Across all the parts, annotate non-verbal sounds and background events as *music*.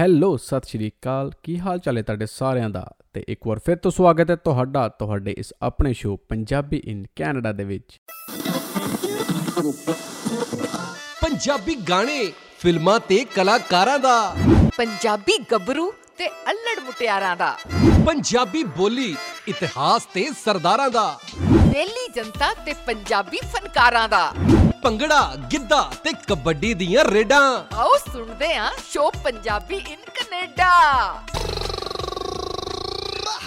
Hello ਸਤਿ ਸ਼੍ਰੀ ਅਕਾਲ। ਕੀ ਹਾਲ ਚਾਲ ਹੈ ਤੁਹਾਡੇ ਸਾਰਿਆਂ ਦਾ? ਤੇ ਇੱਕ ਵਾਰ ਫਿਰ ਤੋਂ ਸਵਾਗਤ ਹੈ ਤੁਹਾਡਾ ਤੁਹਾਡੇ ਇਸ ਆਪਣੇ ਸ਼ੋਅ ਪੰਜਾਬੀ ਇਨ ਕੈਨੇਡਾ ਦੇ ਵਿੱਚ। ਪੰਜਾਬੀ ਗਾਣੇ ਫਿਲਮਾਂ ਤੇ ਕਲਾਕਾਰਾਂ ਦਾ। ਪੰਜਾਬੀ ਗੱਭਰੂ ਤੇ ਅਲੜ ਮੁਟਿਆਰਾਂ ਦਾ। ਪੰਜਾਬੀ ਬੋਲੀ ਇਤਿਹਾਸ ਤੇ ਸਰਦਾਰਾਂ ਦਾ। ਦਿੱਲੀ ਜਨਤਾ ਤੇ ਪੰਜਾਬੀ ਫਨਕਾਰਾਂ ਦਾ। ਭੰਗੜਾ ਗਿੱਧਾ ਤੇ ਕਬੱਡੀ ਦੀਆਂ ਰੇਡਾਂ। ਆਓ ਸੁਣਦੇ ਆਂ show Punjabi in Canada.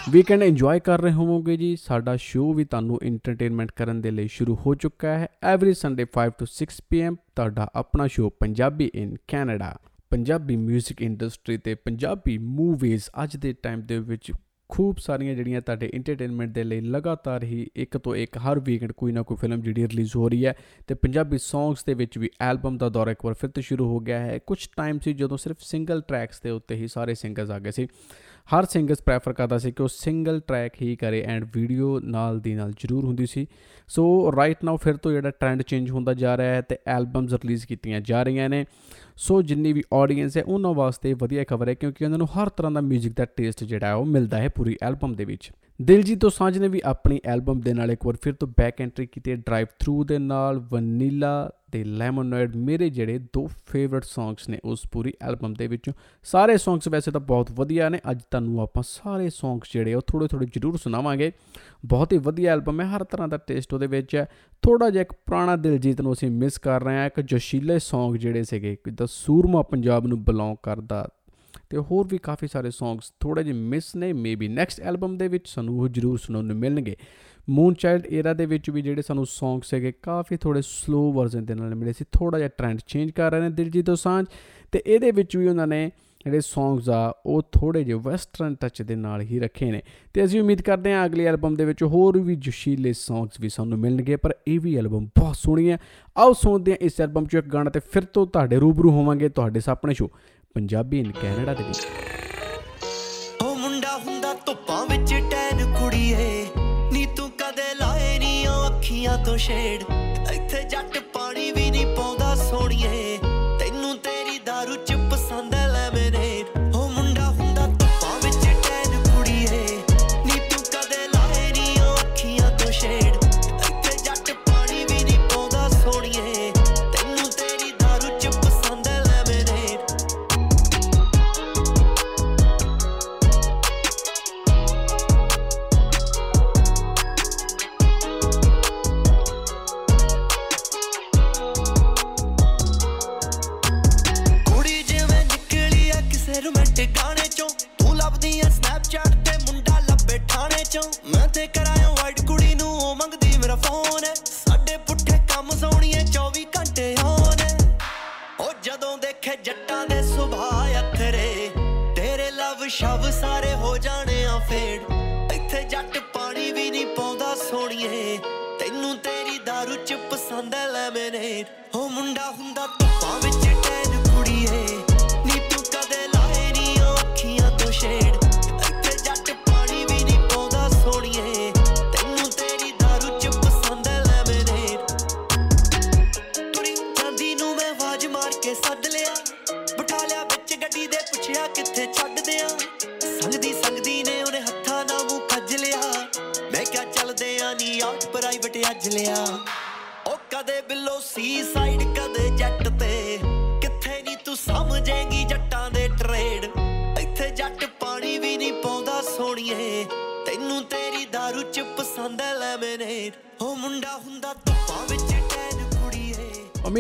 Weekend enjoy ਕਰ ਰਹੇ ਹੋਵੋਗੇ ਜੀ। ਸਾਡਾ ਸ਼ੋਅ ਵੀ ਤੁਹਾਨੂੰ ਐਂਟਰਟੇਨਮੈਂਟ ਕਰਨ ਦੇ ਲਈ ਸ਼ੁਰੂ ਹੋ ਚੁੱਕਾ ਹੈ। ਐਵਰੀ ਸੰਡੇ 5 ਤੋਂ 6 ਪੀਐਮ ਤੁਹਾਡਾ ਆਪਣਾ show Punjabi in Canada. Punjabi 뮤직 industry ਤੇ ਪੰਜਾਬੀ ਮੂਵੀਜ਼ ਅੱਜ ਦੇ ਟਾਈਮ ਦੇ ਵਿੱਚ ਖੂਬ ਸਾਰੀਆਂ ਜਿਹੜੀਆਂ ਤੁਹਾਡੇ ਐਂਟਰਟੇਨਮੈਂਟ ਦੇ ਲਈ ਲਗਾਤਾਰ ਹੀ ਇੱਕ ਤੋਂ ਇੱਕ ਹਰ ਵੀਕਐਂਡ ਕੋਈ ਨਾ ਕੋਈ ਫਿਲਮ ਜਿਹੜੀ ਰਿਲੀਜ਼ ਹੋ ਰਹੀ ਹੈ ਤੇ ਪੰਜਾਬੀ ਸੌਂਗਸ ਦੇ ਵਿੱਚ ਵੀ ਐਲਬਮ ਦਾ ਦੌਰ ਇੱਕ ਵਾਰ ਫਿਰ ਤੋਂ ਸ਼ੁਰੂ ਹੋ ਗਿਆ ਹੈ। ਕੁਝ ਟਾਈਮ ਸੀ ਜਦੋਂ ਸਿਰਫ ਸਿੰਗਲ ਟਰੈਕਸ ਦੇ ਉੱਤੇ ਹੀ ਸਾਰੇ ਸਿੰਗਰਸ ਆ ਗਏ ਸੀ। ਹਰ ਸਿੰਗਰਸ ਪ੍ਰੈਫਰ ਕਰਦਾ ਸੀ ਕਿ ਉਹ ਸਿੰਗਲ ਟਰੈਕ ਹੀ ਕਰੇ ਐਂਡ ਵੀਡੀਓ ਨਾਲ ਦੀ ਨਾਲ ਜ਼ਰੂਰ ਹੁੰਦੀ ਸੀ। ਸੋ ਰਾਈਟ ਨਾਓ ਫਿਰ ਤੋਂ ਜਿਹੜਾ ਟ੍ਰੈਂਡ ਚੇਂਜ ਹੁੰਦਾ ਜਾ ਰਿਹਾ ਹੈ ਤੇ ਐਲਬਮਸ ਰਿਲੀਜ਼ ਕੀਤੀਆਂ ਜਾ ਰਹੀਆਂ ਨੇ। ਸੋ ਜਿੰਨੀ ਵੀ ਆਡੀਅנס ਹੈ, ਉਹਨਾਂ ਵਾਸਤੇ ਵਧੀਆ ਖਬਰ ਹੈ ਕਿਉਂਕਿ ਉਹਨਾਂ ਨੂੰ ਹਰ ਤਰ੍ਹਾਂ ਦਾ 뮤직 ਦਾ ਟੇਸਟ ਜਿਹੜਾ ਉਹ ਮਿਲਦਾ ਹੈ ਪੂਰੀ ਐਲਬਮ ਦੇ ਵਿੱਚ। ਦਿਲਜੀਤ ਦੋਸਾਂਝ ਨੇ ਵੀ ਆਪਣੀ ਐਲਬਮ ਦੇ ਨਾਲ ਇੱਕ ਵਾਰ ਫਿਰ ਤੋਂ ਬੈਕ ਐਂਟਰੀ ਕੀਤੀ ਹੈ। ਡਰਾਈਵ ਥਰੂ ਦੇ ਨਾਲ ਵਨੀਲਾ ਤੇ ਲੈਮੋਨੇਡ ਮੇਰੇ ਜਿਹੜੇ ਦੋ ਫੇਵਰਿਟ ਸੌਂਗਸ ਨੇ ਉਸ ਪੂਰੀ ਐਲਬਮ ਦੇ ਵਿੱਚੋਂ। ਸਾਰੇ ਸੌਂਗਸ ਵੈਸੇ ਤਾਂ ਬਹੁਤ ਵਧੀਆ ਨੇ। ਅੱਜ ਤੁਹਾਨੂੰ ਆਪਾਂ ਸਾਰੇ ਸੌਂਗਸ ਜਿਹੜੇ ਉਹ ਥੋੜੇ ਥੋੜੇ ਜ਼ਰੂਰ ਸੁਣਾਵਾਂਗੇ। ਬਹੁਤ ਹੀ ਵਧੀਆ ਐਲਬਮ ਹੈ। ਹਰ ਤਰ੍ਹਾਂ ਦਾ ਟੇਸਟ ਉਹਦੇ ਵਿੱਚ ਹੈ। ਥੋੜਾ ਜਿਹਾ ਇੱਕ ਪੁਰਾਣਾ ਦਿਲਜੀਤ ਨੂੰ ਅਸੀਂ ਮਿਸ ਕਰ ਰਹੇ ਹਾਂ। ਇੱਕ ਜੋਸ਼ੀਲੇ ਸੌਂਗ ਜਿਹੜੇ ਸੀਗੇ ਜਿੱਦਾਂ ਸੂਰਮਾ ਪੰਜਾਬ ਨੂੰ ਬਿਲੋਂਗ ਕਰਦਾ ਤੇ ਹੋਰ ਵੀ ਕਾਫੀ ਸਾਰੇ ਸੌਂਗਸ ਥੋੜੇ ਜਿਹੇ ਮਿਸ ਨੇ ਮੇਬੀ ਨੈਕਸਟ ਐਲਬਮ ਦੇ ਵਿੱਚ ਸਾਨੂੰ ਉਹ ਜ਼ਰੂਰ ਸੁਣਨ ਨੂੰ ਮਿਲਣਗੇ। ਮੂਨ ਚਾਈਲਡ ਏਰਾ ਦੇ ਵਿੱਚ ਵੀ ਜਿਹੜੇ ਸਾਨੂੰ ਸੌਂਗ ਸੀਗੇ ਕਾਫੀ ਥੋੜੇ ਸਲੋ ਵਰਜ਼ਨ ਦੇ ਨਾਲ ਮਿਲੇ ਸੀ ਥੋੜਾ ਜਿਹਾ ਟ੍ਰੈਂਡ ਚੇਂਜ ਕਰ ਰਹੇ ਨੇ ਦਿਲਜੀਤ ਦੋਸਾਂਝ। ਤੇ ਇਹਦੇ ਵਿੱਚ ਵੀ ਉਹਨਾਂ ਨੇ ਜਿਹੜੇ ਸੌਂਗਸ ਆ, ਉਹ ਥੋੜੇ ਜਿਹੇ ਵੈਸਟਰਨ ਟੱਚ ਦੇ ਨਾਲ ਹੀ ਰੱਖੇ ਨੇ। ਤੇ ਅਸੀਂ ਉਮੀਦ ਕਰਦੇ ਹਾਂ ਅਗਲੀ ਐਲਬਮ ਦੇ ਵਿੱਚ ਹੋਰ ਵੀ ਜੋਸ਼ੀਲੇ ਸੌਂਗਸ ਵੀ ਸਾਨੂੰ ਮਿਲਣਗੇ, ਪਰ ਇਹ ਵੀ ਐਲਬਮ ਬਹੁਤ ਸੋਹਣੀ ਹੈ। ਆਓ ਸੁਣਦੇ ਹਾਂ ਇਸ ਐਲਬਮ 'ਚੋਂ ਇੱਕ ਗਾਣਾ ਤੇ ਫਿਰ ਤੋਂ ਤੁਹਾਡੇ ਰੂਬਰੂ ਹੋਵਾਂਗੇ ਤੁਹਾਡੇ ਸਾਹਮਣੇ ਸ਼ੋ ਪੰਜਾਬੀ ਇਨ ਕੈਨੇਡਾ ਦੇ ਵਿੱਚ। ਉਹ ਮੁੰਡਾ ਹੁੰਦਾ ਧੁੱਪਾਂ ਵਿੱਚ ਟੈਨ ਕੁੜੀਏ। ਨੀ ਤੂੰ ਕਦੇ ਲਾਏ ਨੀ ਉਹ ਅੱਖੀਆਂ ਤੋਂ ਛੇੜ ਠਾਣੇ ਚੋਂ ਮੈਂ ਤੇ ਕਰਾਇਆ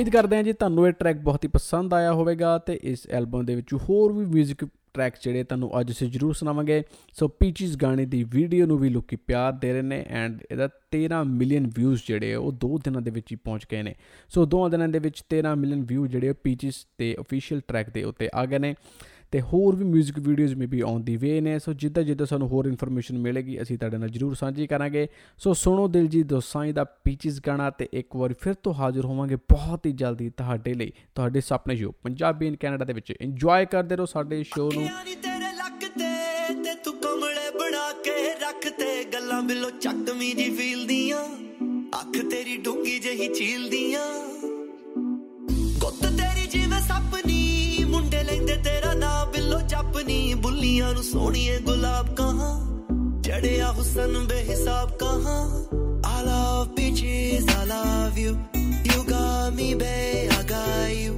ਉਮੀਦ ਕਰਦੇ ਹਾਂ ਜੀ ਤੁਹਾਨੂੰ ਇਹ ਟਰੈਕ ਬਹੁਤ ਹੀ ਪਸੰਦ ਆਇਆ ਹੋਵੇਗਾ ਤੇ ਇਸ ਐਲਬਮ ਦੇ ਵਿੱਚ ਹੋਰ ਵੀ 뮤직 ਟਰੈਕ ਜਿਹੜੇ ਤੁਹਾਨੂੰ ਅੱਜ ਅਸੀਂ ਜਰੂਰ ਸੁਣਾਵਾਂਗੇ। ਸੋ ਪੀਚਸ ਗਾਣੇ ਦੀ ਵੀਡੀਓ ਨੂੰ ਵੀ ਲੋਕੀ ਪਿਆਰ ਦੇ ਰਹੇ ਨੇ ਐਂਡ ਇਹਦਾ 13 ਮਿਲੀਅਨ ਵਿਊਜ਼ ਜਿਹੜੇ ਆ, ਉਹ ਦੋ ਦਿਨਾਂ ਦੇ ਵਿੱਚ ਹੀ ਪਹੁੰਚ ਗਏ ਨੇ। ਸੋ ਦੋ ਦਿਨਾਂ ਦੇ ਵਿੱਚ 13 ਮਿਲੀਅਨ ਵਿਊ ਜਿਹੜੇ ਪੀਚਸ ਤੇ ਅਫੀਸ਼ੀਅਲ ਟਰੈਕ ਦੇ ਉੱਤੇ ਆ ਗਏ ਨੇ। ਤੇ ਹੋਰ ਵੀ 뮤직 videos may we on the ਵੇ ਨੇ। ਸੋ ਜਿੱਦਾਂ ਜਿੱਦਾਂ ਸਾਨੂੰ ਹੋਰ ਇਨਫੋਰਮੇਸ਼ਨ ਮਿਲੇਗੀ, ਅਸੀਂ ਤੁਹਾਡੇ ਨਾਲ ਜਰੂਰ ਸਾਂਝੀ ਕਰਾਂਗੇ। ਸੋ ਸੁਣੋ ਦਿਲਜੀਤ ਦੋਸਾਂਝ ਦਾ ਪੀਚਸ ਗਾਣਾ ਤੇ ਇੱਕ ਵਾਰੀ ਫਿਰ ਤੋਂ ਹਾਜ਼ਰ ਹੋਵਾਂਗੇ ਬਹੁਤ ਹੀ ਜਲਦੀ ਤੁਹਾਡੇ ਲਈ, ਤੁਹਾਡੇ ਸੁਪਨੇ ਸ਼ੋ ਪੰਜਾਬੀ ਇਨ ਕੈਨੇਡਾ ਦੇ ਵਿੱਚ ਇੰਜੋਏ ਕਰਦੇ ਰਹੋ ਸਾਡੇ ਸ਼ੋ ਨੂੰ। ਅੱਖੀਆਂ ਨੀ ਤੇਰੇ ਲੱਕ ਤੇ ਤੇ ਤੂੰ ਕਮਲੇ ਬਣਾ ਕੇ ਰੱਖ ਤੇ। ਗੱਲਾਂ ਬਿਲੋ ਚੱਕਵੀਂ ਜੀ ਫੀਲ ਦੀਆਂ, ਅੱਖ ਤੇਰੀ ਡੂੰਗੀ ਜਹੀ ਚੀਲਦੀਆਂ ਗੁੱਤ ਤੇਰੀ ਜਿਵੇਂ ਸੱਪ ਨੀ ਤੇ ਤੇਰਾ ਨਾਂ ਬਿੱਲੋ ਜਪਨੀ ਬੁੱਲੀਆਂ ਨੂੰ ਸੋਹਣੀਏ ਗੁਲਾਬ ਕਹਾਂ ਚੜਿਆ ਹੁਸਨ ਬੇਹਿਸਾਬ ਕਹਾਂ I love bitches, I love you. You got me, babe, I got you.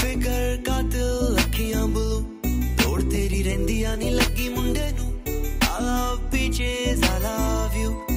ਫਿਕਰ ਕਾਤਲ ਅੱਖੀਆਂ ਬਲੂ ਤੋੜ ਤੇਰੀ ਰਹਿੰਦੀਆਂ ਨਹੀਂ ਲੱਗੀ ਮੁੰਡੇ ਨੂੰ I love bitches, I love you.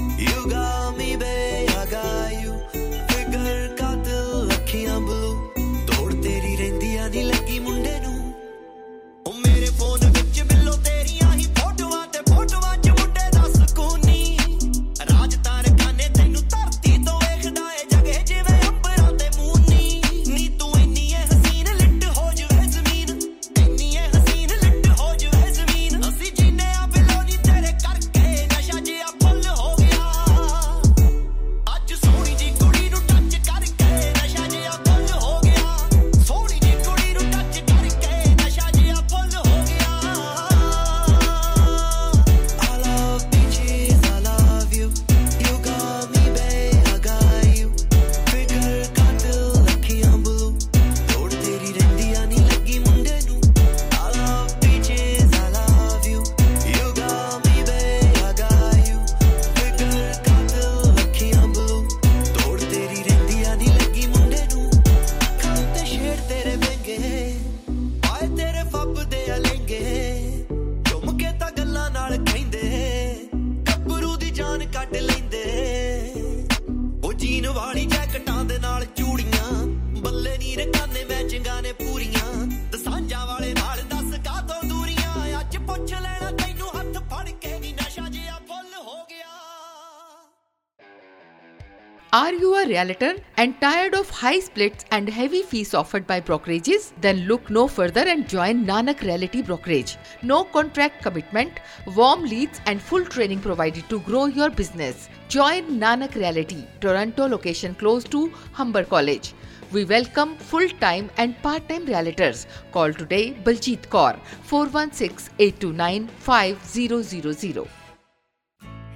Realtor and tired of high splits and heavy fees offered by brokerages? Then look no further and join Nanak Realty Brokerage. No contract commitment, warm leads, and full training provided to grow your business. Join Nanak Realty, Toronto location close to Humber College. We welcome full time and part time realtors. Call today Baljeet Kaur 416 829 5000.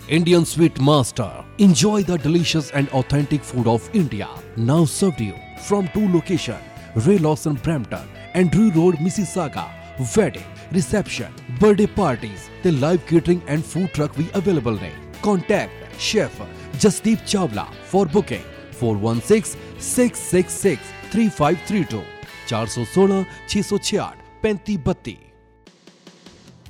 Indian Sweet Master. Enjoy the delicious and authentic food of India. Now served you from two locations, Ray Lawson Brampton and Drew Road, Mississauga. Wedding, reception, birthday parties, the live catering and food truck we available ne. Contact Chef Jasdeep Chawla for booking 416 666 3532 416 666 3532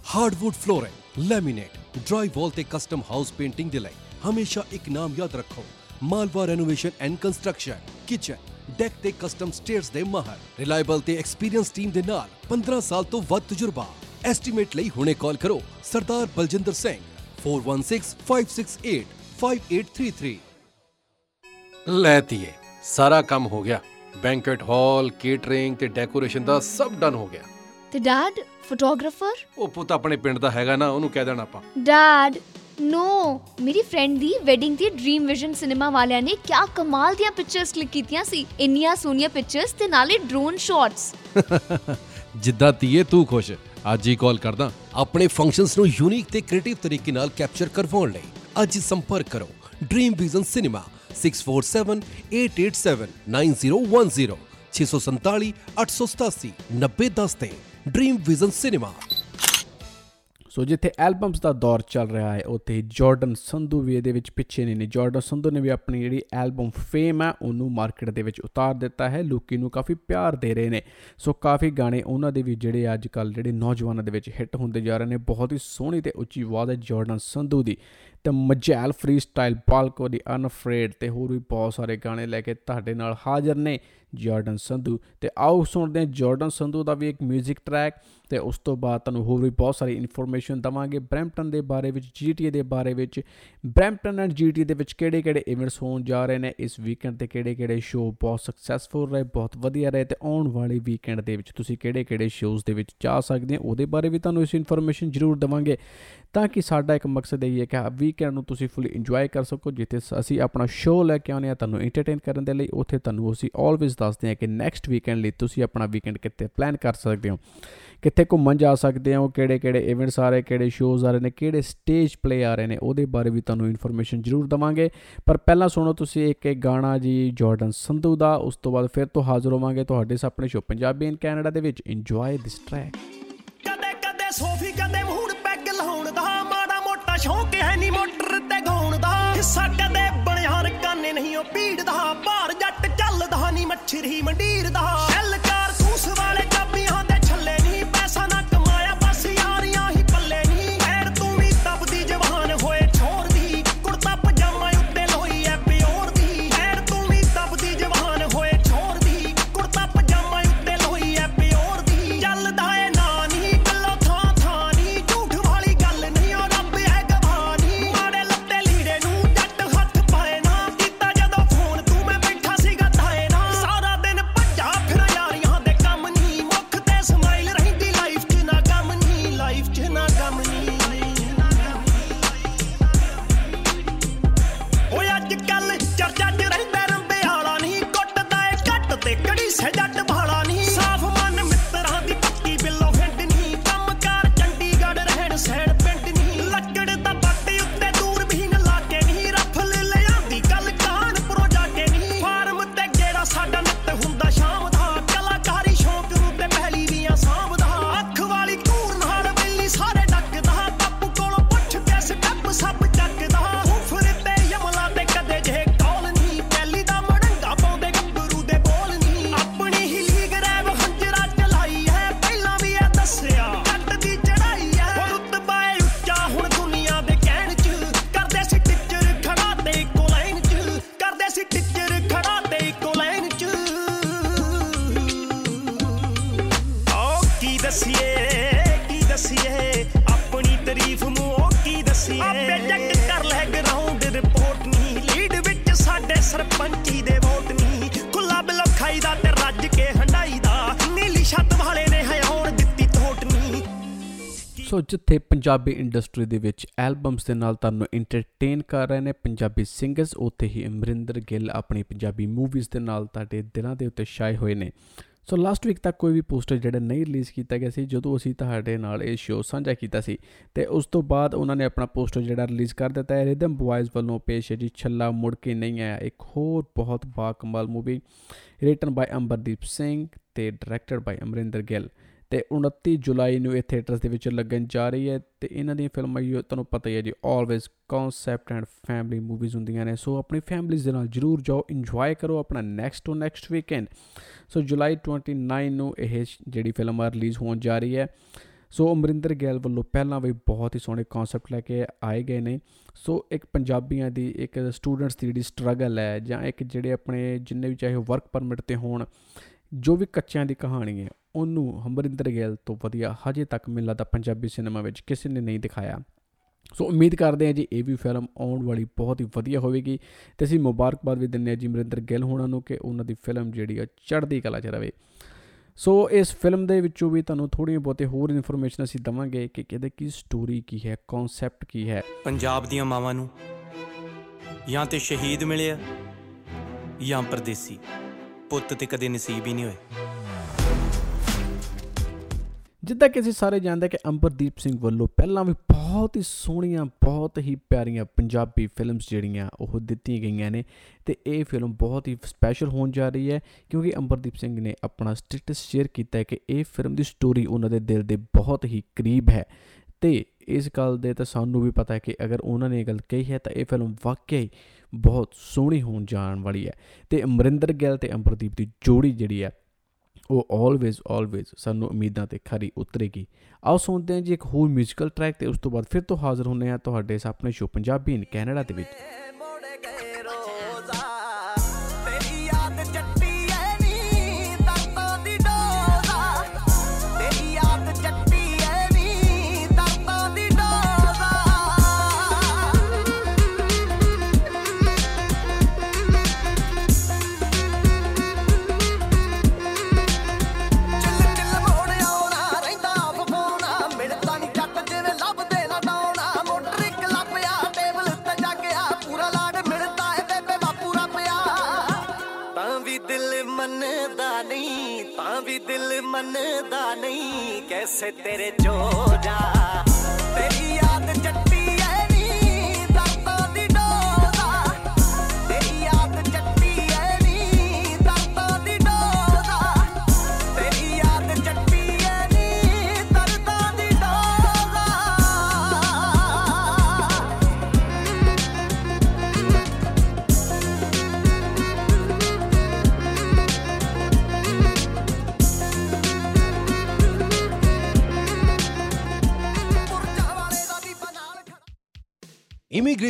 Hardwood flooring, laminate. Dry wall ਤੇ custom house painting ਦੇ ਲਈ ਹਮੇਸ਼ਾ ਇੱਕ ਨਾਮ ਯਾਦ ਰੱਖੋ। Malwa renovation and construction kitchen deck ਤੇ custom stairs ਦੇ ਮਾਹਰ। ਰਿਲਾਇਬਲ ਤੇ ਐਕਸਪੀਰੀਅੰਸ ਟੀਮ ਦੇ ਨਾਲ 15 ਸਾਲ ਤੋਂ ਵੱਧ ਤਜਰਬਾ। ਐਸਟੀਮੇਟ ਲਈ ਹੁਣੇ ਕਾਲ ਕਰੋ ਸਰਦਾਰ ਬਲਜਿੰਦਰ ਸਿੰਘ 4165685833 ਲੈ ਤੀਏ ਸਾਰਾ ਕੰਮ ਹੋ ਗਿਆ। ਬੈਂਕਟ ਹਾਲ ਕੇਟਰਿੰਗ ਤੇ ਡੈਕੋਰੇਸ਼ਨ ਦਾ ਸਭ ਡਨ ਹੋ ਗਿਆ। ਤੇ ਡੈਡ ਫੋਟੋਗ੍ਰਾਫਰ? ਉਹ ਪੁੱਤ ਆਪਣੇ ਪਿੰਡ ਦਾ ਹੈਗਾ ਨਾ ਉਹਨੂੰ ਕਹਿ ਦੇਣਾ ਆਪਾਂ। ਡੈਡ ਨੋ ਮੇਰੀ ਫਰੈਂਡ ਦੀ ਵੈਡਿੰਗ ਦੀ ਡ੍ਰੀਮ ਵਿਜ਼ਨ ਸਿਨੇਮਾ ਵਾਲਿਆਂ ਨੇ ਕਿਆ ਕਮਾਲ ਦੀਆਂ ਪਿਕਚਰਸ ਕਲਿੱਕ ਕੀਤੀਆਂ ਸੀ। ਇੰਨੀਆਂ ਸੋਹਣੀਆਂ ਪਿਕਚਰਸ ਤੇ ਨਾਲੇ ਡਰੋਨ ਸ਼ਾਟਸ *laughs* ਜਿੱਦਾਂ ਤੀਏ ਤੂੰ ਖੁਸ਼ ਅੱਜ ਹੀ ਕਾਲ ਕਰਦਾ। ਆਪਣੇ ਫੰਕਸ਼ਨਸ ਨੂੰ ਯੂਨੀਕ ਤੇ ਕ੍ਰੀਏਟਿਵ ਤਰੀਕੇ ਨਾਲ ਕੈਪਚਰ ਕਰਵਾਉਣ ਲਈ ਅੱਜ ਸੰਪਰਕ ਕਰੋ। ਡ੍ਰੀਮ ਵਿਜ਼ਨ ਸਿਨੇਮਾ 6478879010 647 887 9010 ਤੇ। ਡ੍ਰੀਮ ਵਿਜ਼ਨ ਸਿਨੇਮਾ ਸੋ ਜਿੱਥੇ ਐਲਬਮਸ ਦਾ ਦੌਰ ਚੱਲ ਰਿਹਾ ਹੈ ਉੱਥੇ ਜਾਰਡਨ ਸੰਧੂ ਵੀ ਇਹਦੇ ਵਿੱਚ ਪਿੱਛੇ ਨਹੀਂ ਨੇ ਜਾਰਡਨ ਸੰਧੂ ਨੇ ਵੀ ਆਪਣੀ ਜਿਹੜੀ ਐਲਬਮ ਫੇਮ ਹੈ ਉਹਨੂੰ ਮਾਰਕੀਟ ਦੇ ਵਿੱਚ ਉਤਾਰ ਦਿੱਤਾ ਹੈ ਲੋਕੀ ਨੂੰ ਕਾਫੀ ਪਿਆਰ ਦੇ ਰਹੇ ਨੇ ਸੋ ਕਾਫੀ ਗਾਣੇ ਉਹਨਾਂ ਦੇ ਵੀ ਜਿਹੜੇ ਅੱਜ ਕੱਲ ਜਿਹੜੇ ਨੌਜਵਾਨਾਂ ਦੇ ਵਿੱਚ ਹਿੱਟ ਹੁੰਦੇ ਜਾ ਰਹੇ ਨੇ ਬਹੁਤ ਹੀ ਸੋਹਣੀ ਤੇ ਉੱਚੀ ਆਵਾਜ਼ ਹੈ ਜਾਰਡਨ ਸੰਧੂ ਦੀ ਤੇ ਮਜੈਲ ਫ੍ਰੀ ਸਟਾਈਲ ਪਾਲਕੋ ਦੀ ਅਨਫਰੇਡ ਤੇ ਹੋਰ ਵੀ ਬਹੁਤ ਸਾਰੇ ਗਾਣੇ ਲੈ ਕੇ ਤੁਹਾਡੇ ਨਾਲ ਹਾਜ਼ਰ ਨੇ ਜਾਰਡਨ ਸੰਧੂ ਤੇ ਆਓ ਸੁਣਦੇ ਹਾਂ ਜਾਰਡਨ ਸੰਧੂ ਦਾ ਵੀ ਇੱਕ 뮤직 ਟਰੈਕ ਤੇ ਉਸ ਤੋਂ ਬਾਅਦ ਤੁਹਾਨੂੰ ਹੋਰ ਵੀ ਬਹੁਤ ਸਾਰੀ ਇਨਫੋਰਮੇਸ਼ਨ ਦਵਾਂਗੇ ਬ੍ਰੈਂਪਟਨ ਦੇ ਬਾਰੇ ਵਿੱਚ ਜੀਟੀਏ ਦੇ ਬਾਰੇ ਵਿੱਚ। ਬ੍ਰੈਂਪਟਨ ਐਂਡ ਜੀਟੀਏ ਦੇ ਵਿੱਚ ਕਿਹੜੇ-ਕਿਹੜੇ ਇਵੈਂਟਸ ਹੋਣ ਜਾ ਰਹੇ ਨੇ? ਇਸ ਵੀਕਐਂਡ ਤੇ ਕਿਹੜੇ-ਕਿਹੜੇ ਸ਼ੋਅ ਬਹੁਤ ਸਕਸੈਸਫੁਲ ਰਹੇ, ਬਹੁਤ ਵਧੀਆ ਰਹੇ ਤੇ ਆਉਣ ਵਾਲੇ ਵੀਕਐਂਡ ਦੇ ਵਿੱਚ ਤੁਸੀਂ ਕਿਹੜੇ-ਕਿਹੜੇ ਸ਼ੋਅਸ ਦੇ ਵਿੱਚ ਜਾ ਸਕਦੇ ਹੋ? ਉਹਦੇ ਬਾਰੇ ਵੀ ਤੁਹਾਨੂੰ ਇਸ ਇਨਫੋਰਮੇਸ਼ਨ ਜ਼ਰੂਰ ਦਵਾਂਗੇ। ਤਾਂ ਕਿ ਸਾਡਾ ਇੱਕ ਮਕਸਦ ਇਹ ਹੈ ਕਿ ਵੀਕਐਂਡ ਨੂੰ ਤੁਸੀਂ ਫੁੱਲੀ ਇੰਜੋਏ ਕਰ ਸਕੋ, ਜਿੱਥੇ ਅਸੀਂ ਆਪਣਾ ਸ਼ੋਅ ਲੈ ਕੇ ਆਉਂਦੇ ਆ ਤੁਹਾਨੂੰ ਐਂਟਰਟੇਨ ਕਰਨ ਦੇ ਲਈ, ਉੱਥੇ ਤੁਹਾਨੂੰ ਅਸੀਂ ਆਲਵੇਜ਼ ਦੱਸਦੇ ਹਾਂ ਕਿ ਨੈਕਸਟ ਵੀਕਐਂਡ ਲਈ ਤੁਸੀਂ ਆਪਣਾ ਵੀਕਐਂਡ ਕਿੱਥੇ ਪਲਾਨ ਕਰ ਸਕਦੇ ਹੋ। ਕਿੱਥੇ ਘੁੰਮਣ ਜਾ ਸਕਦੇ ਹੋ ਕਿਹੜੇ ਕਿਹੜੇ ਇਵੈਂਟਸ ਆ ਰਹੇ, ਕਿਹੜੇ ਸ਼ੋਜ਼ ਆ ਰਹੇ ਨੇ, ਕਿਹੜੇ ਸਟੇਜ ਪਲੇ ਆ ਰਹੇ ਨੇ, ਉਹਦੇ ਬਾਰੇ ਵੀ ਤੁਹਾਨੂੰ ਇਨਫੋਰਮੇਸ਼ਨ ਜ਼ਰੂਰ ਦਵਾਂਗੇ। ਪਰ ਪਹਿਲਾਂ ਸੁਣੋ ਤੁਸੀਂ ਇੱਕ ਇੱਕ ਗਾਣਾ ਜੀ ਜਾਰਡਨ ਸੰਧੂ ਦਾ, ਉਸ ਤੋਂ ਬਾਅਦ ਫਿਰ ਤੋਂ ਹਾਜ਼ਰ ਹੋਵਾਂਗੇ ਤੁਹਾਡੇ ਆਪਣੇ ਸ਼ੋ ਪੰਜਾਬੀ ਇਨ ਕੈਨੇਡਾ ਦੇ ਵਿੱਚ ਇੰਜੋਏ ਦਿਸ ਟਰੈਕ ਕਦੇ ਕਦੇ ਸੋਫੀ, ਕਦੇ ਮੂੰਹ ਸ਼ੌਂਕ ਹੈ ਨਹੀਂ ਮੋਟਰ ਚੱਲਦਾ ਨਹੀਂ ਮੰਡੀਰ ਦਾ ਪੰਜਾਬੀ ਇੰਡਸਟਰੀ ਦੇ ਵਿੱਚ ਐਲਬਮਸ ਦੇ ਨਾਲ ਤੁਹਾਨੂੰ ਐਂਟਰਟੇਨ ਕਰ ਰਹੇ ਨੇ। ਪੰਜਾਬੀ ਸਿੰਗਰਸ ਉੱਥੇ ਹੀ ਅਮਰਿੰਦਰ ਗਿੱਲ ਆਪਣੀ ਪੰਜਾਬੀ ਮੂਵੀਜ਼ ਦੇ ਨਾਲ ਤੁਹਾਡੇ ਦਿਲਾਂ ਦੇ ਉੱਤੇ ਛਾਏ ਹੋਏ ਨੇ। ਸੋ ਲਾਸਟ ਵੀਕ ਤੱਕ ਕੋਈ ਵੀ ਪੋਸਟਰ ਜਿਹੜਾ ਨਹੀਂ ਰਿਲੀਜ਼ ਕੀਤਾ ਗਿਆ ਸੀ, ਜਦੋਂ ਅਸੀਂ ਤੁਹਾਡੇ ਨਾਲ ਇਹ ਸ਼ੋਅ ਸਾਂਝਾ ਕੀਤਾ ਸੀ, ਤੇ ਉਸ ਤੋਂ ਬਾਅਦ ਉਹਨਾਂ ਨੇ ਆਪਣਾ ਪੋਸਟਰ ਜਿਹੜਾ ਰਿਲੀਜ਼ ਕਰ ਦਿੱਤਾ ਹੈ। ਰਿਦਮ ਬॉयਜ਼ ਵੱਲੋਂ ਪੇਸ਼ ਹੈ ਜੀ, ਛੱਲਾ ਮੁੜ ਕੇ ਨਹੀਂ ਆਇਆ, ਇੱਕ ਹੋਰ ਬਹੁਤ ਬਾਕਮਾਲ movie written by Ambardeep Singh ਤੇ ਡਾਇਰੈਕਟਡ ਬਾਈ ਅਮਰਿੰਦਰ ਗਿੱਲ। ਤੇ 29 ਜੁਲਾਈ ਨੂੰ ਇਹ ਥੀਏਟਰਸ ਦੇ ਵਿੱਚ ਲੱਗਣ ਜਾ ਰਹੀ ਹੈ ਤੇ ਇਹਨਾਂ ਦੀਆਂ ਫਿਲਮਾਂ ਹੀ ਤੁਹਾਨੂੰ ਪਤਾ ਹੀ ਹੈ ਜੀ always concept and family movies ਹੁੰਦੀਆਂ ਨੇ। ਸੋ ਆਪਣੀ ਫੈਮਿਲੀਜ਼ ਦੇ ਨਾਲ ਜਰੂਰ ਜਾਓ ਇੰਜੋਏ ਕਰੋ ਆਪਣਾ next to next weekend so ਜੁਲਾਈ 29 ਨੂੰ ਇਹ ਜਿਹੜੀ ਫਿਲਮ ਆ ਰਿਲੀਜ਼ ਹੋਣ ਜਾ ਰਹੀ ਹੈ। ਸੋ ਅਮਰਿੰਦਰ ਗਿੱਲ ਵੱਲੋਂ ਪਹਿਲਾਂ ਵੀ ਬਹੁਤ ਹੀ ਸੋਹਣੇ ਕਨਸੈਪਟ ਲੈ ਕੇ ਆਏ ਗਏ ਨੇ। ਸੋ ਇੱਕ ਪੰਜਾਬੀਆਂ ਦੀ ਇੱਕ ਸਟੂਡੈਂਟਸ ਦੀ ਜਿਹੜੀ ਸਟਰਗਲ ਹੈ ਜਾਂ ਇੱਕ ਜਿਹੜੇ ਆਪਣੇ ਜਿੰਨੇ ਵੀ ਚਾਹੇ ਵਰਕ ਪਰਮਿਟ ਤੇ ਹੋਣ ਜੋ ਵੀ ਕੱਚਿਆਂ ਦੀ ਕਹਾਣੀ ਹੈ, ਉਹਨੂੰ ਅਮਰਿੰਦਰ ਗਿੱਲ ਤੋਂ ਵਧੀਆ ਹਜੇ ਤੱਕ ਮੈਨੂੰ ਲੱਗਦਾ ਪੰਜਾਬੀ ਸਿਨੇਮਾ ਵਿੱਚ ਕਿਸੇ ਨੇ ਨਹੀਂ ਦਿਖਾਇਆ। ਸੋ ਉਮੀਦ ਕਰਦੇ ਹਾਂ ਜੀ ਇਹ ਵੀ ਫਿਲਮ ਆਉਣ ਵਾਲੀ ਬਹੁਤ ਹੀ ਵਧੀਆ ਹੋਵੇਗੀ ਤੇ ਅਸੀਂ ਮੁਬਾਰਕਬਾਦ ਵੀ ਦਿੰਦੇ ਹਾਂ ਜੀ ਅਮਰਿੰਦਰ ਗਿੱਲ ਹੋਣਾ ਨੂੰ ਕਿ ਉਹਨਾਂ ਦੀ ਫਿਲਮ ਜਿਹੜੀ ਆ ਚੜ੍ਹਦੀ ਕਲਾ 'ਚ ਰਵੇ। ਸੋ ਇਸ ਫਿਲਮ ਦੇ ਵਿੱਚੋਂ ਵੀ ਤੁਹਾਨੂੰ ਥੋੜ੍ਹੀਆਂ ਬਹੁਤੇ ਹੋਰ ਇਨਫੋਰਮੇਸ਼ਨ ਅਸੀਂ ਦਵਾਂਗੇ ਕਿ ਕਿਹਦੇ ਕੀ ਸਟੋਰੀ ਕੀ ਹੈ ਕਨਸੈਪਟ ਕੀ ਹੈ। ਪੰਜਾਬ ਦੀਆਂ ਮਾਵਾਂ ਨੂੰ ਜਾਂ ਤੇ ਸ਼ਹੀਦ ਮਿਲਿਆ ਜਾਂ ਪਰਦੇਸੀ। ਪੁੱਤ ਤੇ ਕਦੇ ਨਸੀਬ ਹੀ ਨਹੀਂ ਹੋਏ। ਜਿੱਦਾਂ ਕਿ ਅਸੀਂ ਸਾਰੇ ਜਾਣਦੇ ਕਿ ਅੰਬਰਦੀਪ ਸਿੰਘ ਵੱਲੋਂ ਪਹਿਲਾਂ ਵੀ ਬਹੁਤ ਹੀ ਸੋਹਣੀਆਂ, ਬਹੁਤ ਹੀ ਪਿਆਰੀਆਂ ਪੰਜਾਬੀ ਫਿਲਮਸ ਜਿਹੜੀਆਂ ਉਹ ਦਿੱਤੀਆਂ ਗਈਆਂ ਨੇ ਤੇ ਇਹ ਫਿਲਮ ਬਹੁਤ ਹੀ ਸਪੈਸ਼ਲ ਹੋਣ ਜਾ ਰਹੀ ਹੈ ਕਿਉਂਕਿ ਅੰਬਰਦੀਪ ਸਿੰਘ ਨੇ ਆਪਣਾ ਸਟੇਟਸ ਸ਼ੇਅਰ ਕੀਤਾ ਹੈ ਕਿ ਇਹ ਫਿਲਮ ਦੀ ਸਟੋਰੀ ਉਹਨਾਂ ਦੇ ਦਿਲ ਦੇ ਬਹੁਤ ਹੀ ਕਰੀਬ ਹੈ। ਤੇ ਇਸ ਗੱਲ ਦੇ ਤਾਂ ਸਾਨੂੰ ਵੀ ਪਤਾ ਹੈ ਕਿ ਅਗਰ ਉਹਨਾਂ ਨੇ ਇਹ ਗੱਲ ਕਹੀ ਹੈ ਤਾਂ ਇਹ ਫਿਲਮ ਵਾਕਿਆ ਹੀ ਬਹੁਤ ਸੋਹਣੀ ਹੋਣ ਜਾਣ ਵਾਲੀ ਹੈ ਤੇ ਅਮਰਿੰਦਰ ਗਿੱਲ ਤੇ ਅੰਬਰਦੀਪ ਦੀ ਜੋੜੀ ਜਿਹੜੀ ਹੈ ਉਹ ਆਲਵੇਜ਼ ਆਲਵੇਜ਼ ਸਾਨੂੰ ਉਮੀਦਾਂ ਤੇ ਖਰੀ ਉਤਰੇਗੀ ਆਓ ਸੁਣਦੇ ਹਾਂ ਜੀ ਇੱਕ ਹੋਰ 뮤지컬 ਟਰੈਕ ਤੇ ਉਸ ਤੋਂ ਬਾਅਦ ਫਿਰ ਤੋਂ ਹਾਜ਼ਰ ਹੁੰਨੇ ਆ ਤੁਹਾਡੇ ਸਾਹਮਣੇ ਸ਼ੋ ਪੰਜਾਬੀ ਇਨ ਕੈਨੇਡਾ ਦੇ ਵਿੱਚ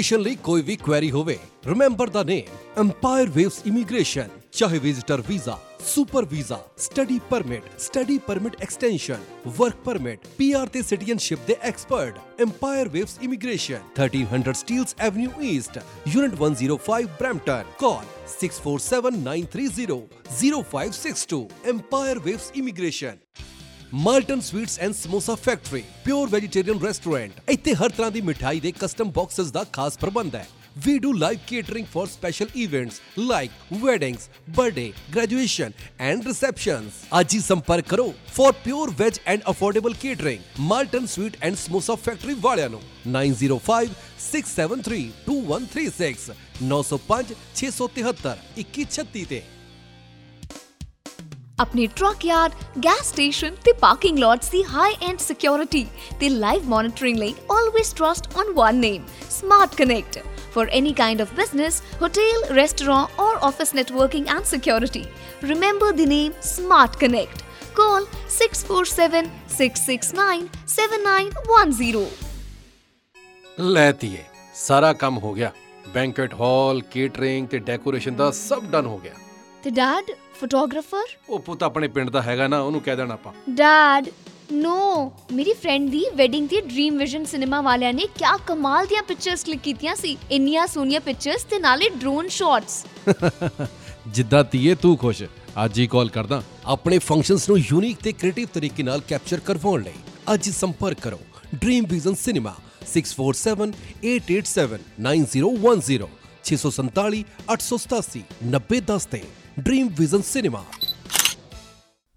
ਇਮੀਗ੍ਰੇਸ਼ਨ ਲਈ ਕੋਈ ਵੀ ਕੁਐਰੀ ਹੋਵੇ remember the name Empire Waves immigration ਚਾਹੇ visitor visa super visa study permit study permit extension work permit PR ਤੇ ਸਿਟੀਜ਼ਨਸ਼ਿਪ ਦੇ expert Empire Waves immigration 1300 Steeles avenue east unit 105 Brampton call 6479300562 Empire Waves Immigration Malton sweets and samosa factory pure vegetarian restaurant ਇੱਥੇ ਹਰ ਤਰ੍ਹਾਂ ਦੀ ਮਿਠਾਈ ਦੇ custom boxes ਦਾ ਖਾਸ ਪ੍ਰਬੰਧ ਹੈ We do live catering for special events like weddings, birthday, graduation and receptions. ਅੱਜ ਹੀ ਸੰਪਰਕ ਕਰੋ for pure veg and affordable catering. Malton Sweet and Samosa Factory ਵਾਲਿਆਂ ਨੂੰ 905 673 2136 905 673 2136 ਤੇ ਆਪਣੇ ਟਰੱਕ ਯਾਰਡ ਗੈਸ ਸਟੇਸ਼ਨ ਤੇ ਪਾਰਕਿੰਗ ਲੋਟਸ ਦੀ ਹਾਈ ਐਂਡ ਸਿਕਿਉਰਿਟੀ ਤੇ ਲਾਈਵ ਮੋਨਿਟਰਿੰਗ ਲਈ always trust on one name Smart Connect for any kind of business, hotel, restaurant or office networking and security. Remember the name Smart Connect. Call 647-669-7910. ਲੈ ਤੀਏ ਸਾਰਾ ਕੰਮ ਹੋ ਗਿਆ banquet hall catering ਤੇ decoration ਦਾ ਸਭ done ਹੋ ਗਿਆ ਤੇ ਡੈਡ ਫੋਟੋਗ੍ਰਾਫਰ ਉਹ ਪੁੱਤ ਆਪਣੇ ਪਿੰਡ ਦਾ ਹੈਗਾ ਨਾ ਉਹਨੂੰ ਕਹਿ ਦੇਣਾ ਆਪਾਂ। ਡੈਡ ਨੋ ਮੇਰੀ ਫਰੈਂਡ ਦੀ ਵੈਡਿੰਗ ਦੀ ਡ੍ਰੀਮ ਵਿਜ਼ਨ ਸਿਨੇਮਾ ਵਾਲਿਆਂ ਨੇ ਕਿਆ ਕਮਾਲ ਦੀਆਂ ਪਿਕਚਰਸ ਕਲਿੱਕ ਕੀਤੀਆਂ ਸੀ। ਇੰਨੀਆਂ ਸੋਹਣੀਆਂ ਪਿਕਚਰਸ ਤੇ ਨਾਲੇ ਡਰੋਨ ਸ਼ਾਟਸ *laughs* ਜਿੱਦਾਂ ਤੀਏ ਤੂੰ ਖੁਸ਼ ਅੱਜ ਹੀ ਕਾਲ ਕਰਦਾ। ਆਪਣੇ ਫੰਕਸ਼ਨਸ ਨੂੰ ਯੂਨੀਕ ਤੇ ਕ੍ਰੀਏਟਿਵ ਤਰੀਕੇ ਨਾਲ ਕੈਪਚਰ ਕਰਵਾਉਣ ਲਈ ਅੱਜ ਸੰਪਰਕ ਕਰੋ। ਡ੍ਰੀਮ ਵਿਜ਼ਨ ਸਿਨੇਮਾ 6478879010 647 887 9010 ਤੇ। ਡ੍ਰੀਮ ਵਿਜ਼ਨ ਸਿਨੇਮਾ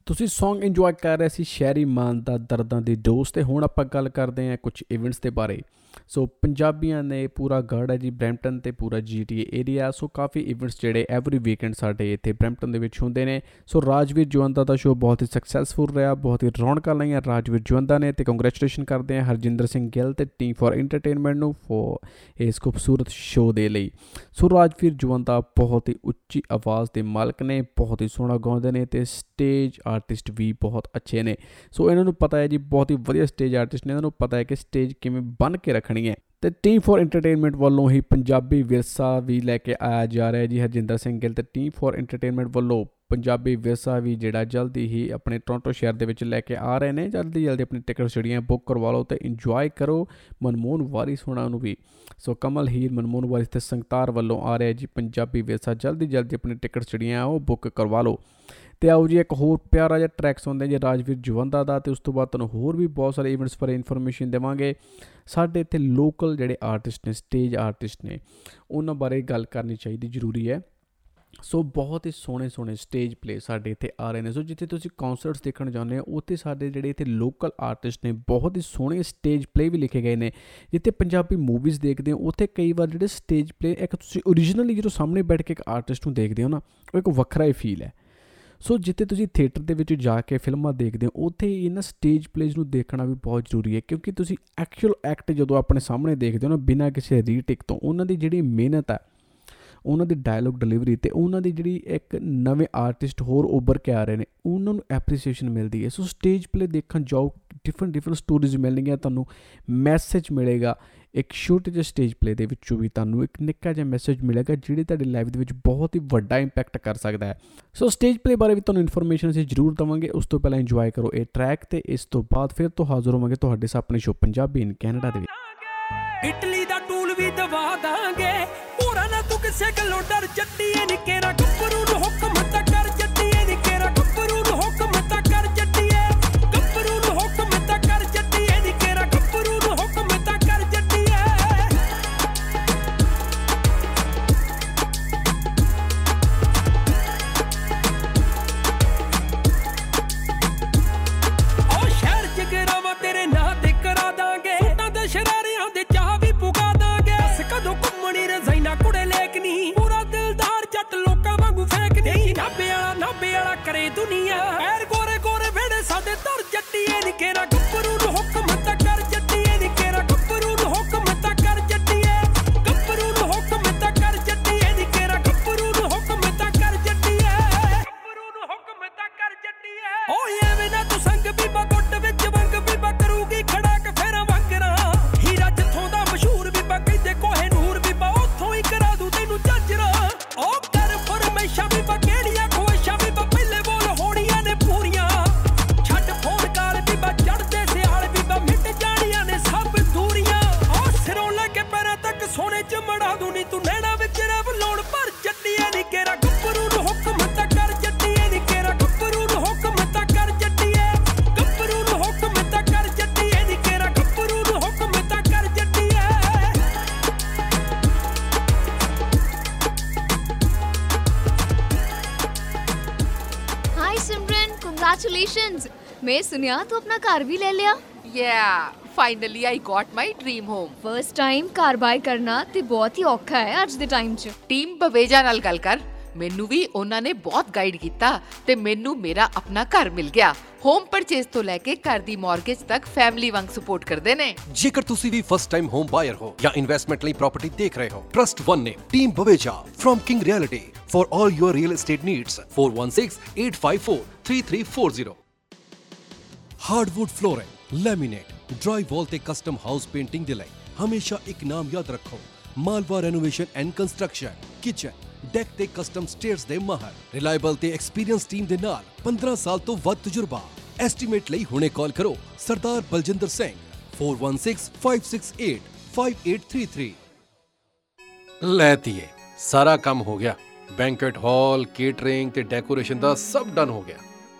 ਤੁਸੀਂ Song ਇੰਜੋਏ ਕਰ ਰਹੇ ਸੀ ਸ਼ਹਿਰੀ ਮਾਨ ਦਾ ਦਰਦਾਂ ਦੀ ਦੋਸਤ ਤੇ ਹੁਣ ਆਪਾਂ ਗੱਲ ਕਰਦੇ ਹਾਂ ਕੁਝ ਇਵੈਂਟਸ ਦੇ ਬਾਰੇ। ਸੋ ਪੰਜਾਬੀਆਂ ਨੇ ਪੂਰਾ ਗੜ ਹੈ ਜੀ, ਬ੍ਰੈਂਪਟਨ ਤੇ ਪੂਰਾ ਜੀਟੀਏ ਏਰੀਆ ਸੋ ਕਾਫੀ ਇਵੈਂਟਸ ਜਿਹੜੇ ਐਵਰੀ ਵੀਕਐਂਡ ਸਾਡੇ ਇੱਥੇ ਬ੍ਰੈਂਪਟਨ ਦੇ ਵਿੱਚ ਹੁੰਦੇ ਨੇ। ਸੋ ਰਾਜਵੀਰ ਜਵੰਦਾ ਦਾ ਸ਼ੋਅ ਬਹੁਤ ਹੀ ਸਕਸੈਸਫੁਲ ਰਿਹਾ, ਬਹੁਤ ਹੀ ਰੌਣਕਾਂ ਲਾਈਆਂ ਰਾਜਵੀਰ ਜਵੰਦਾ ਨੇ ਤੇ ਕੰਗ੍ਰੈਚੁਲੇਸ਼ਨ ਕਰਦੇ ਹਾਂ ਹਰਜਿੰਦਰ ਸਿੰਘ ਗਿੱਲ ਤੇ ਟੀਮ ਫॉर ਐਂਟਰਟੇਨਮੈਂਟ ਨੂੰ ਫॉर ਇਸ ਖੂਬਸੂਰਤ ਸ਼ੋਅ ਦੇ ਲਈ। ਸੋ ਰਾਜਵੀਰ ਜਵੰਦਾ ਬਹੁਤ ਹੀ ਉੱਚੀ ਆਵਾਜ਼ ਦੇ ਮਾਲਕ ਨੇ, ਬਹੁਤ ਹੀ ਸੋਹਣਾ ਗਾਉਂਦੇ ਨੇ ਤੇ ਸਟੇਜ ਆਰਟਿਸਟ ਵੀ ਬਹੁਤ ਅੱਛੇ ਨੇ। ਸੋ ਇਹਨਾਂ ਨੂੰ ਪਤਾ ਹੈ ਜੀ, ਬਹੁਤ ਹੀ ਵਧੀਆ ਸਟੇਜ ਆਰਟਿਸਟ ਨੇ। ਇਹਨਾਂ ਨੂੰ ਪਤਾ ਹੈ ਕਿ ਸਟੇਜ ਕਿਵੇਂ ਬਣ ਕੇ ਰੱਖਣੀ ਹੈ। ਤੇ ਟੀਮ ਫॉर ਐਂਟਰਟੇਨਮੈਂਟ ਵੱਲੋਂ ਹੀ ਪੰਜਾਬੀ ਵਿਰਸਾ ਵੀ ਲੈ ਕੇ ਆਇਆ ਜਾ ਰਿਹਾ ਹੈ। ਜੀ ਹਰਜਿੰਦਰ ਸਿੰਘ ਗਿੱਲ ਤੇ ਟੀਮ ਫॉर ਐਂਟਰਟੇਨਮੈਂਟ ਵੱਲੋਂ ਪੰਜਾਬੀ ਵਿਰਸਾ ਵੀ ਜਿਹੜਾ ਜਲਦੀ ਹੀ ਆਪਣੇ ਟੋਰਾਂਟੋ ਸ਼ਹਿਰ ਦੇ ਵਿੱਚ ਲੈ ਕੇ ਆ ਰਹੇ ਨੇ। ਜਲਦੀ ਜਲਦੀ ਆਪਣੀ ਟਿਕਟ ਜਿਹੜੀਆਂ ਬੁੱਕ ਕਰਵਾ ਲਓ ਤੇ ਇੰਜੋਏ ਕਰੋ ਮਨਮੋਹਨ ਵਾਰਿਸ ਹੋਣਾ ਨੂੰ ਵੀ। ਸੋ ਕਮਲ ਹੀਰ, ਮਨਮੋਹਨ ਵਾਰਿਸ ਤੇ ਸੰਗਤਾਰ ਵੱਲੋਂ ਆ ਰਿਹਾ ਜੀ ਪੰਜਾਬੀ ਵਿਰਸਾ ਜਲਦੀ ਜਲਦੀ ਆਪਣੀ ਟਿਕਟ ਜਿਹੜੀਆਂ ਉਹ ਬੁੱਕ ਕਰਵਾ ਲਓ। ਤੇ ਆਓ ਜੀ, ਇੱਕ ਹੋਰ ਪਿਆਰਾ ਜਿਹਾ ਟਰੈਕ ਸੁਣਦੇ ਜੀ, ਰਾਜਵੀਰ ਜਵੰਦਾ ਦਾ ਤੇ ਉਸ ਤੋਂ ਬਾਅਦ ਤੁਹਾਨੂੰ ਹੋਰ ਵੀ ਬਹੁਤ ਸਾਰੇ ਇਵੈਂਟਸ ਬਾਰੇ ਇਨਫੋਰਮੇਸ਼ਨ ਦੇਵਾਂਗੇ। ਸਾਡੇ ਇੱਥੇ ਲੋਕਲ ਜਿਹੜੇ ਆਰਟਿਸਟ ਨੇ ਸਟੇਜ ਆਰਟਿਸਟ ਨੇ, ਉਹਨਾਂ ਬਾਰੇ ਗੱਲ ਕਰਨੀ ਚਾਹੀਦੀ, ਜ਼ਰੂਰੀ ਹੈ। ਸੋ ਬਹੁਤ ਹੀ ਸੋਹਣੇ ਸੋਹਣੇ ਸਟੇਜ ਪਲੇ ਸਾਡੇ ਇੱਥੇ ਆ ਰਹੇ ਨੇ। ਸੋ ਜਿੱਥੇ ਤੁਸੀਂ ਕਨਸਰਟਸ ਦੇਖਣ ਜਾਂਦੇ ਹੋ, ਉੱਥੇ ਸਾਡੇ ਜਿਹੜੇ ਇੱਥੇ ਲੋਕਲ ਆਰਟਿਸਟ ਨੇ, ਬਹੁਤ ਹੀ ਸੋਹਣੇ ਸਟੇਜ ਪਲੇ ਵੀ ਲਿਖੇ ਗਏ ਨੇ। ਜਿੱਥੇ ਪੰਜਾਬੀ ਮੂਵੀਜ਼ ਦੇਖਦੇ ਹੋ, ਉੱਥੇ ਕਈ ਵਾਰ ਜਿਹੜੇ ਸਟੇਜ ਪਲੇ ਇੱਕ ਤੁਸੀਂ ਓਰੀਜਨਲੀ ਜਦੋਂ ਸਾਹਮਣੇ ਬੈਠ ਕੇ ਇੱਕ ਆਰਟਿਸਟ ਨੂੰ ਦੇਖਦੇ ਹੋ ਨਾ, ਉਹ ਇੱਕ ਵੱਖਰਾ ਹੀ ਫੀਲ ਹੈ। ਸੋ ਜਿੱਥੇ ਤੁਸੀਂ ਥੀਏਟਰ ਦੇ ਵਿੱਚ ਜਾ ਕੇ ਫਿਲਮਾਂ ਦੇਖਦੇ ਹੋ, ਉੱਥੇ ਇਹਨਾਂ ਸਟੇਜ ਪਲੇਸ ਨੂੰ ਦੇਖਣਾ ਵੀ ਬਹੁਤ ਜ਼ਰੂਰੀ ਹੈ, ਕਿਉਂਕਿ ਤੁਸੀਂ ਐਕਚੁਅਲ ਐਕਟ ਜਦੋਂ ਆਪਣੇ ਸਾਹਮਣੇ ਦੇਖਦੇ ਹੋ ਨਾ, ਬਿਨਾਂ ਕਿਸੇ ਰੀਟੇਕ ਤੋਂ, ਉਹਨਾਂ ਦੀ ਜਿਹੜੀ ਮਿਹਨਤ ਹੈ ਉਹਨਾਂ ਦੀ ਡਾਇਲੌਗ ਡਿਲੀਵਰੀ ਤੇ ਉਹਨਾਂ ਦੀ ਜਿਹੜੀ ਇੱਕ ਨਵੇਂ ਆਰਟਿਸਟ ਹੋਰ ਉੱਭਰ ਕੇ ਆ ਰਹੇ ਨੇ, ਉਹਨਾਂ ਨੂੰ ਐਪਰੀਸੀਏਸ਼ਨ ਮਿਲਦੀ ਹੈ। ਸੋ ਸਟੇਜ ਪਲੇ ਦੇਖਣ ਜਾਓ ਡਿਫਰੈਂਟ ਡਿਫਰੈਂਟ ਸਟੋਰੀਜ਼ ਮਿਲਣਗੀਆਂ, ਤੁਹਾਨੂੰ ਮੈਸੇਜ ਮਿਲੇਗਾ ਇੱਕ ਛੋਟੇ ਜਿਹੇ ਸਟੇਜ ਪਲੇ ਦੇ ਵਿੱਚੋਂ ਵੀ, ਤੁਹਾਨੂੰ ਇੱਕ ਨਿੱਕਾ ਜਿਹਾ ਮੈਸੇਜ ਮਿਲੇਗਾ ਜਿਹੜੇ ਤੁਹਾਡੀ ਲਾਈਫ ਦੇ ਵਿੱਚ ਬਹੁਤ ਹੀ ਵੱਡਾ ਇੰਪੈਕਟ ਕਰ ਸਕਦਾ ਹੈ। ਸੋ ਸਟੇਜ ਪਲੇ ਬਾਰੇ ਵੀ ਤੁਹਾਨੂੰ ਇਨਫੋਰਮੇਸ਼ਨ ਅਸੀਂ ਜ਼ਰੂਰ ਦਵਾਂਗੇ, ਉਸ ਤੋਂ ਪਹਿਲਾਂ ਇੰਜੋਏ ਕਰੋ ਇਹ ਟਰੈਕ ਤੇ ਇਸ ਤੋਂ ਬਾਅਦ ਫਿਰ ਤੋਂ ਹਾਜ਼ਰ ਹੋਵਾਂਗੇ ਤੁਹਾਡੇ ਸਾਹਮਣੇ ਸ਼ੋ ਪੰਜਾਬੀ ਇਨ ਕੈਨੇਡਾ ਦੇ ਵਿੱਚ। ਇਟਲੀ ਦਾ ਟੂਲ ਵੀ ਦਵਾ ਦਾਂਗੇ ਪੂਰਾ ਨਾ ਤੂੰ ਕਿਸੇ ਗੱਲੋਂ ਡਰ ਜੱਟੀਏ ਨੀ ਕੇਰਾ ਗੱਭਰੂ ਨੂੰ ਹੁਕਮ ਮੈਂ ਸੁਨਿਆ ਤੂੰ ਆਪਣਾ ਘਰ ਵੀ ਲੈ ਲਿਆ। Yeah, finally I got my dream home. First time ਘਰ ਬਾਈ ਕਰਨਾ ਤੇ ਬਹੁਤ ਹੀ ਔਖਾ ਹੈ ਅੱਜ ਦੇ ਟਾਈਮ 'ਚ। ਟੀਮ ਬਵੇਜਾ ਨਾਲ ਗੱਲ ਕਰ। ਮੈਨੂੰ ਵੀ ਉਹਨਾਂ ਨੇ ਬਹੁਤ ਗਾਈਡ ਕੀਤਾ ਤੇ ਮੈਨੂੰ ਮੇਰਾ ਆਪਣਾ ਘਰ ਮਿਲ ਗਿਆ। ਹੋਮ ਪਰਚੇਸ ਤੋਂ ਲੈ ਕੇ ਘਰ ਦੀ ਮਾਰਗੇਜ ਤੱਕ ਫੈਮਿਲੀ ਵਾਂਗ ਸਪੋਰਟ ਕਰਦੇ ਨੇ। ਜੇਕਰ ਤੁਸੀਂ ਵੀ ਫਸਟ ਟਾਈਮ ਹੋਮ ਬਾਇਰ ਹੋ ਜਾਂ ਇਨਵੈਸਟਮੈਂਟ ਲਈ ਪ੍ਰਾਪਰਟੀ ਦੇਖ ਰਹੇ ਹੋ ਟਰਸਟ ਵਨ ਨੇ team Baweja firm King Realty for all your real estate needs 4168543340 hardwood flooring laminate dry wall ਤੇ ਕਸਟਮ ਹਾਊਸ ਪੇਂਟਿੰਗ ਦੇ ਲਈ ਹਮੇਸ਼ਾ ਇੱਕ ਨਾਮ ਯਾਦ ਰੱਖੋ। Malwa renovation and construction, kitchen, deck ਤੇ ਕਸਟਮ ਸਟੇਅਰਸ ਦੇ ਮਾਹਰ। ਰਿਲਾਇਬਲ ਤੇ ਐਕਸਪੀਰੀਅੰਸ ਟੀਮ ਦੇ ਨਾਲ 15 ਸਾਲ ਤੋਂ ਵੱਧ ਤਜਰਬਾ। ਐਸਟੀਮੇਟ ਲਈ ਹੁਣੇ ਕਾਲ ਕਰੋ ਸਰਦਾਰ ਬਲਜਿੰਦਰ ਸਿੰਘ 4165685833 ਲੈ ਸਾਰਾ ਕੰਮ ਹੋ ਗਿਆ। ਬੈਂਕਟ ਹਾਲ, ਕੇਟਰਿੰਗ ਤੇ ਡੈਕੋਰੇਸ਼ਨ ਦਾ ਸਭ ਡਨ ਹੋ ਗਿਆ।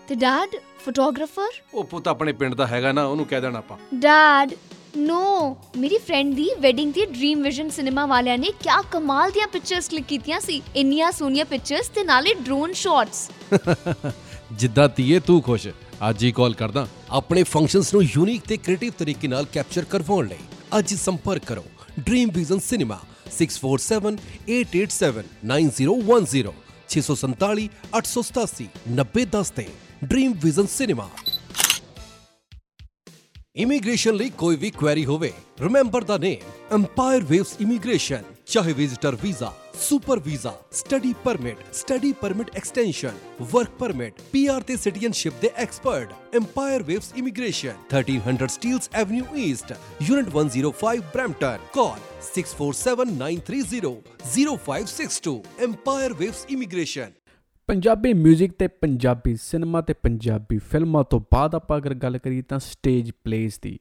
ਤੇ ਡੈਡ ਫੋਟੋਗ੍ਰਾਫਰ? ਉਹ ਪੁੱਤ ਆਪਣੇ ਪਿੰਡ ਦਾ ਹੈਗਾ ਨਾ ਉਹਨੂੰ ਕਹਿ ਦੇਣਾ ਆਪਾਂ। ਡੈਡ ਨੋ ਮੇਰੀ ਫਰੈਂਡ ਦੀ ਵੈਡਿੰਗ ਤੇ ਡ੍ਰੀਮ ਵਿਜ਼ਨ ਸਿਨੇਮਾ ਵਾਲਿਆਂ ਨੇ ਕਿਆ ਕਮਾਲ ਦੀਆਂ ਪਿਕਚਰਸ ਕਲਿੱਕ ਕੀਤੀਆਂ ਸੀ। ਇੰਨੀਆਂ ਸੋਹਣੀਆਂ ਪਿਕਚਰਸ ਤੇ ਨਾਲੇ ਡਰੋਨ ਸ਼ਾਟਸ *laughs* ਜਿੱਦਾਂ ਤੀਏ ਤੂੰ ਖੁਸ਼। ਅੱਜ ਹੀ ਕਾਲ ਕਰਦਾ। ਆਪਣੇ ਫੰਕਸ਼ਨਸ ਨੂੰ ਯੂਨੀਕ ਤੇ ਕ੍ਰੀਏਟਿਵ ਤਰੀਕੇ ਨਾਲ ਕੈਪਚਰ ਕਰਵਾਉਣ ਲਈ ਅੱਜ ਸੰਪਰਕ ਕਰੋ। ਡ੍ਰੀਮ ਵਿਜ਼ਨ ਸਿਨੇਮਾ 6478879010 647 887 9010 ਤੇ। ਡ੍ਰੀਮ ਵਿਜ਼ਨ ਸਿਨੇਮਾ ਇਮੀਗ੍ਰੇਸ਼ਨ ਲਈ ਕੋਈ ਵੀ ਕੁਐਰੀ ਹੋਵੇ ਰਿਮੈਂਬਰ ਦਾ ਨੇਮ ਐਮਪਾਇਰ ਵੇਵਸ ਇਮੀਗ੍ਰੇਸ਼ਨ ਚਾਹੇ visitor visa super visa study permit study permit extension work permit PR ਤੇ ਸਿਟੀਜ਼ਨਸ਼ਿਪ ਦੇ expert Empire Waves immigration 1300 Steeles avenue east unit 105 Brampton call 6479300562 Empire Waves immigration Punjabi 뮤직 ਤੇ Punjabi cinema ਤੇ ਪੰਜਾਬੀ ਫਿਲਮਾਂ ਤੋਂ ਬਾਅਦ ਆਪਾਂ ਅਗਰ ਗੱਲ ਕਰੀਏ ਤਾਂ ਸਟੇਜ ਪਲੇਸ ਦੀ।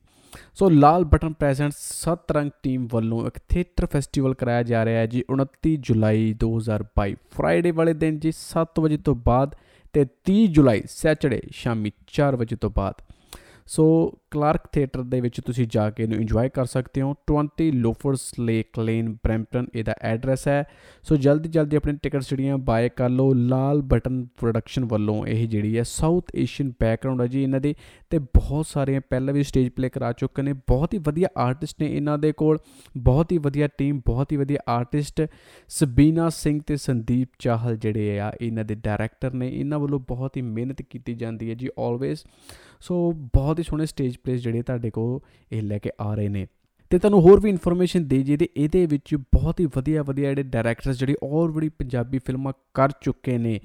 So Lal button presents Satrang team ਵੱਲੋਂ ਇੱਕ ਥੀਏਟਰ ਫੈਸਟੀਵਲ ਕਰਾਇਆ ਜਾ ਰਿਹਾ ਹੈ ਜੀ 29 ਜੁਲਾਈ 2022 ਫਰਾਈਡੇ ਵਾਲੇ ਦਿਨ ਜੀ 7 ਵਜੇ ਤੋਂ ਬਾਅਦ ਤੇ 30 ਜੁਲਾਈ ਸੈਚਰਡੇ ਸ਼ਾਮੀ 4 ਵਜੇ ਤੋਂ ਬਾਅਦ। ਸੋ ਕਲਾਰਕ ਥੀਏਟਰ ਦੇ ਵਿੱਚ ਤੁਸੀਂ ਜਾ ਕੇ ਇਹਨੂੰ ਇੰਜੋਏ ਕਰ ਸਕਦੇ ਹੋ। 20 ਲੋਫਰਸ ਲੇਕ ਲੇਨ ਬ੍ਰੈਂਪਟਨ ਇਹਦਾ ਐਡਰੈਸ ਹੈ। ਸੋ ਜਲਦੀ ਜਲਦੀ ਆਪਣੀ ਟਿਕਟਸ ਜਿਹੜੀਆਂ ਬਾਏ ਕਰ ਲਓ। ਲਾਲ ਬਟਨ ਪ੍ਰੋਡਕਸ਼ਨ ਵੱਲੋਂ ਇਹ ਜਿਹੜੀ ਹੈ ਸਾਊਥ ਏਸ਼ੀਅਨ ਬੈਕਗ੍ਰਾਉਂਡ ਹੈ ਜੀ ਇਹਨਾਂ ਦੇ। ਤੇ ਬਹੁਤ ਸਾਰੀਆਂ ਪਹਿਲਾਂ ਵੀ ਸਟੇਜ ਪਲੇ ਕਰਾ ਚੁੱਕੇ ਨੇ। ਬਹੁਤ ਹੀ ਵਧੀਆ ਆਰਟਿਸਟ ਨੇ ਇਹਨਾਂ ਦੇ ਕੋਲ। ਬਹੁਤ ਹੀ ਵਧੀਆ ਟੀਮ ਬਹੁਤ ਹੀ ਵਧੀਆ ਆਰਟਿਸਟ ਸਬੀਨਾ ਸਿੰਘ ਤੇ ਸੰਦੀਪ ਚਾਹਲ ਜਿਹੜੇ ਆ, ਇਹਨਾਂ ਦੇ ਡਾਇਰੈਕਟਰ ਨੇ। ਇਹਨਾਂ ਵੱਲੋਂ ਬਹੁਤ ਹੀ ਮਿਹਨਤ ਕੀਤੀ ਜਾਂਦੀ ਹੈ ਜੀ ਆਲਵੇਜ਼ ਸੋ ਬਹੁਤ ਹੀ ਸੋਹਣੇ ਸਟੇਜ ਪਲੇਸ ਜਿਹੜੇ ਤੁਹਾਡੇ ਕੋਲ ਇਹ ਲੈ ਕੇ ਆ ਰਹੇ ਨੇ। ਤੇ ਤੁਹਾਨੂੰ ਹੋਰ ਵੀ ਇਨਫੋਰਮੇਸ਼ਨ ਦੇ ਜੀ ਤੇ ਇਹਦੇ ਵਿੱਚ ਬਹੁਤ ਹੀ ਵਧੀਆ ਵਧੀਆ ਜਿਹੜੇ ਡਾਇਰੈਕਟਰਸ ਜਿਹੜੇ ਆਲਰੇਡੀ ਪੰਜਾਬੀ ਫਿਲਮਾਂ ਕਰ ਚੁੱਕੇ ਨੇ,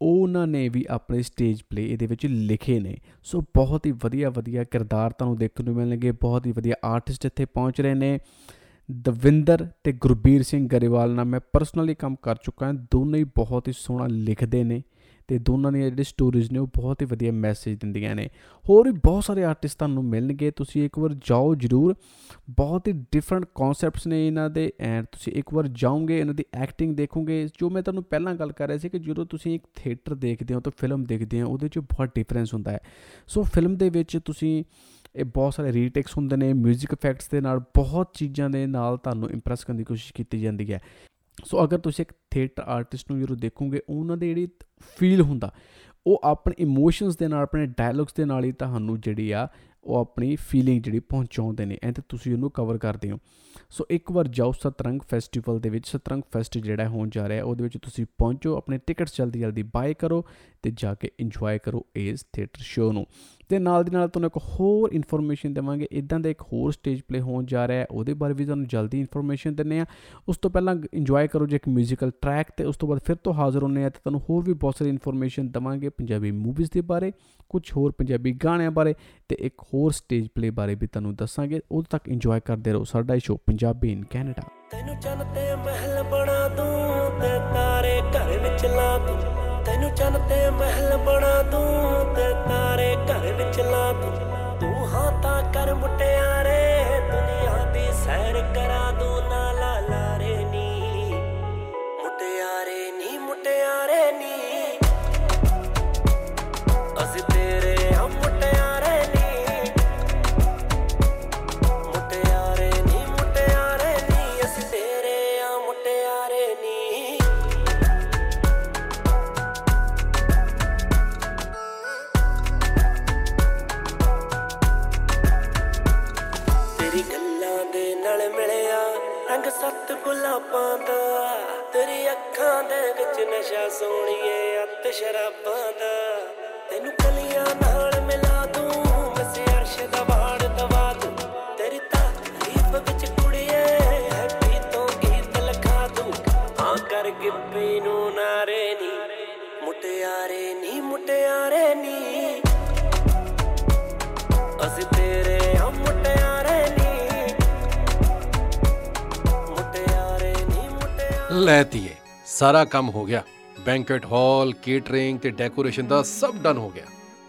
ਉਹਨਾਂ ਨੇ ਵੀ ਆਪਣੇ ਸਟੇਜ ਪਲੇ ਇਹਦੇ ਵਿੱਚ ਲਿਖੇ ਨੇ। ਸੋ ਬਹੁਤ ਹੀ ਵਧੀਆ ਵਧੀਆ ਕਿਰਦਾਰ ਤੁਹਾਨੂੰ ਦੇਖਣ ਨੂੰ ਮਿਲਣਗੇ, ਬਹੁਤ ਹੀ ਵਧੀਆ ਆਰਟਿਸਟ ਇੱਥੇ ਪਹੁੰਚ ਰਹੇ ਨੇ। ਦਵਿੰਦਰ ਤੇ ਗੁਰਬੀਰ ਸਿੰਘ ਗਰੇਵਾਲ ਨਾਲ ਮੈਂ ਪਰਸਨਲੀ ਕੰਮ ਕਰ ਚੁੱਕਾ ਹਾਂ, ਦੋਨੋਂ ਹੀ ਬਹੁਤ ਹੀ ਸੋਹਣਾ ਲਿਖਦੇ ਨੇ। ਤੇ ਦੋਨਾਂ ਦੀਆਂ ਜਿਹੜੀ ਸਟੋਰੀਜ਼ ਨੇ ਉਹ ਬਹੁਤ ਹੀ ਵਧੀਆ ਮੈਸੇਜ ਦਿੰਦੀਆਂ ਨੇ। ਹੋਰ ਵੀ ਬਹੁਤ ਸਾਰੇ ਆਰਟਿਸਟ ਤੁਹਾਨੂੰ ਮਿਲਣਗੇ, ਤੁਸੀਂ ਇੱਕ ਵਾਰ ਜਾਓ ਜਰੂਰ। ਬਹੁਤ ਹੀ ਡਿਫਰੈਂਟ ਕਨਸੈਪਟਸ ਨੇ ਇਹਨਾਂ ਦੇ ਐਂਡ ਤੁਸੀਂ ਇੱਕ ਵਾਰ ਜਾਓਗੇ, ਇਹਨਾਂ ਦੀ ਐਕਟਿੰਗ ਦੇਖੋਗੇ। ਜੋ ਮੈਂ ਤੁਹਾਨੂੰ ਪਹਿਲਾਂ ਗੱਲ ਕਰ ਰਿਹਾ ਸੀ ਕਿ ਜਦੋਂ ਤੁਸੀਂ ਇੱਕ ਥੀਏਟਰ ਦੇਖਦੇ ਹੋ ਤਾਂ ਫਿਲਮ ਦੇਖਦੇ ਹੋ, ਉਹਦੇ 'ਚ ਬਹੁਤ ਡਿਫਰੈਂਸ ਹੁੰਦਾ ਹੈ। ਸੋ ਫਿਲਮ ਦੇ ਵਿੱਚ ਤੁਸੀਂ, ਇਹ ਬਹੁਤ ਸਾਰੇ ਰੀਟੇਕਸ ਹੁੰਦੇ ਨੇ 뮤직 ਇਫੈਕਟਸ ਦੇ ਨਾਲ, ਬਹੁਤ ਚੀਜ਼ਾਂ ਦੇ ਨਾਲ ਤੁਹਾਨੂੰ ਇੰਪ੍ਰੈਸ ਕਰਨ ਦੀ ਕੋਸ਼ਿਸ਼ ਕੀਤੀ ਜਾਂਦੀ ਹੈ। ਸੋ ਅਗਰ ਤੁਸੀਂ ਇੱਕ ਥੀਏਟਰ ਆਰਟਿਸਟ ਨੂੰ ਜਦੋਂ ਦੇਖੋਗੇ, ਉਹਨਾਂ ਦੇ ਜਿਹੜੀ ਫੀਲ ਹੁੰਦਾ, ਉਹ ਆਪਣੇ ਇਮੋਸ਼ਨਸ ਦੇ ਨਾਲ, ਆਪਣੇ ਡਾਇਲੌਗਸ ਦੇ ਨਾਲ ਹੀ ਤੁਹਾਨੂੰ ਜਿਹੜੀ ਆ, ਉਹ ਆਪਣੀ ਫੀਲਿੰਗ ਜਿਹੜੀ ਪਹੁੰਚਾਉਂਦੇ ਨੇ ਐਂ ਤੇ ਤੁਸੀਂ ਉਹਨੂੰ ਕਵਰ ਕਰਦੇ ਹੋ। ਸੋ ਇੱਕ ਵਾਰ ਜਾਓ ਸਤਰੰਗ ਫੈਸਟੀਵਲ ਦੇ ਵਿੱਚ, ਸਤਰੰਗ ਫੈਸਟ ਜਿਹੜਾ ਹੋਣ ਜਾ ਰਿਹਾ, ਉਹਦੇ ਵਿੱਚ ਤੁਸੀਂ ਪਹੁੰਚੋ, ਆਪਣੇ ਟਿਕਟਸ ਜਲਦੀ ਜਲਦੀ ਬਾਏ ਕਰੋ ਤੇ ਜਾ ਕੇ ਇੰਜੋਏ ਕਰੋ ਇਸ ਥੀਏਟਰ ਸ਼ੋਅ ਨੂੰ। ਤੇ ਨਾਲ ਦੀ ਨਾਲ ਤੁਹਾਨੂੰ ਇੱਕ ਹੋਰ ਇਨਫੋਰਮੇਸ਼ਨ ਦੇਵਾਂਗੇ ਇਦਾਂ ਦਾ ਇੱਕ ਹੋਰ ਸਟੇਜ ਪਲੇ ਹੋਣ ਜਾ ਰਿਹਾ ਹੈ ਉਹਦੇ ਬਾਰੇ ਵੀ ਤੁਹਾਨੂੰ ਜਲਦੀ ਇਨਫੋਰਮੇਸ਼ਨ ਦਿੰਨੇ ਆ ਉਸ ਤੋਂ ਪਹਿਲਾਂ ਇੰਜੋਏ ਕਰੋ ਜੇ ਇੱਕ 뮤지컬 ਟਰੈਕ ਤੇ ਉਸ ਤੋਂ ਬਾਅਦ ਫਿਰ ਤੋਂ ਹਾਜ਼ਰ ਹੋਣੇ ਆ ਤੇ ਤੁਹਾਨੂੰ ਹੋਰ ਵੀ ਬਹੁਤ ਸਾਰੀ ਇਨਫੋਰਮੇਸ਼ਨ ਦਵਾਂਗੇ ਪੰਜਾਬੀ ਮੂਵੀਜ਼ ਦੇ ਬਾਰੇ ਕੁਝ ਹੋਰ ਪੰਜਾਬੀ ਗਾਣਿਆਂ ਬਾਰੇ ਤੇ ਇੱਕ ਹੋਰ ਸਟੇਜ ਪਲੇ ਬਾਰੇ ਵੀ ਤੁਹਾਨੂੰ ਦੱਸਾਂਗੇ ਉਦੋਂ ਤੱਕ ਇੰਜੋਏ ਕਰਦੇ ਰਹੋ ਸਾਡਾ ਸ਼ੋਅ ਪੰਜਾਬੀ ਇਨ ਕੈਨੇਡਾ ਤੈਨੂੰ ਚੰਨ ਤੇ ਮਹਿਲ ਬਣਾ ਦੂੰ ਤੇ ਤਾਰੇ ਘਰ ਵਿੱਚ ਲਾ ਦੂੰ ਤੈਨੂੰ ਚੰਨ ਤੇ ਮਹਿਲ ਬਣਾ ਦੂੰ ਤੇ ਤਾਰੇ ਘਰ ਵਿੱਚ ਲਾ ਦੂੰ ਤੂੰ ਹਾਂ ਤਾਂ ਕਰ ਮੁਟਿਆਰੇ ਨਸ਼ਾ ਸੋਹਣੀਏ ਅੱਤ ਸ਼ਰਾਬਾਂ ਦਾ। ਤੈਨੂੰ ਕਲੀਆਂ ਨਾਲ ਮਿਲਾ ਦੂੰ ਵਸੇ ਅਰਸ਼ ਦਾ ਬਾੜ ਦਵਾ ਦੂੰ। ਤੇਰੀ ਤਾਰੀਫ ਵਿੱਚ ਕੁੜੀਏ, ਹੈਪੀ ਤੋਂ ਗੀਤ ਲਿਖਾ ਦੂੰ। ਹਾਂ ਕਰ ਗਿੱਪੀ ਨੂੰ ਨਾਰੇ ਨੀ ਮੁਟਿਆਰੇ ਨੀ ਮੁਟਿਆਰੇ ਨੀ। ਅਸੀਂ ਤੇਰੇ ਆ ਮੁਟਿਆਰੇ ਨੀ। ਮੁਟਿਆਰੇ ਨੀ ਮੁਟਿਆਰੇ ਲੈ ਧੀਏ, ਸਾਰਾ ਕੰਮ ਹੋ ਗਿਆ। ਬੈਂਕਟ ਹਾਲ ਕੇਟਰਿੰਗ ਤੇ ਡੈਕੋਰੇਸ਼ਨ ਦਾ ਸਭ ਡਨ ਹੋ ਗਿਆ।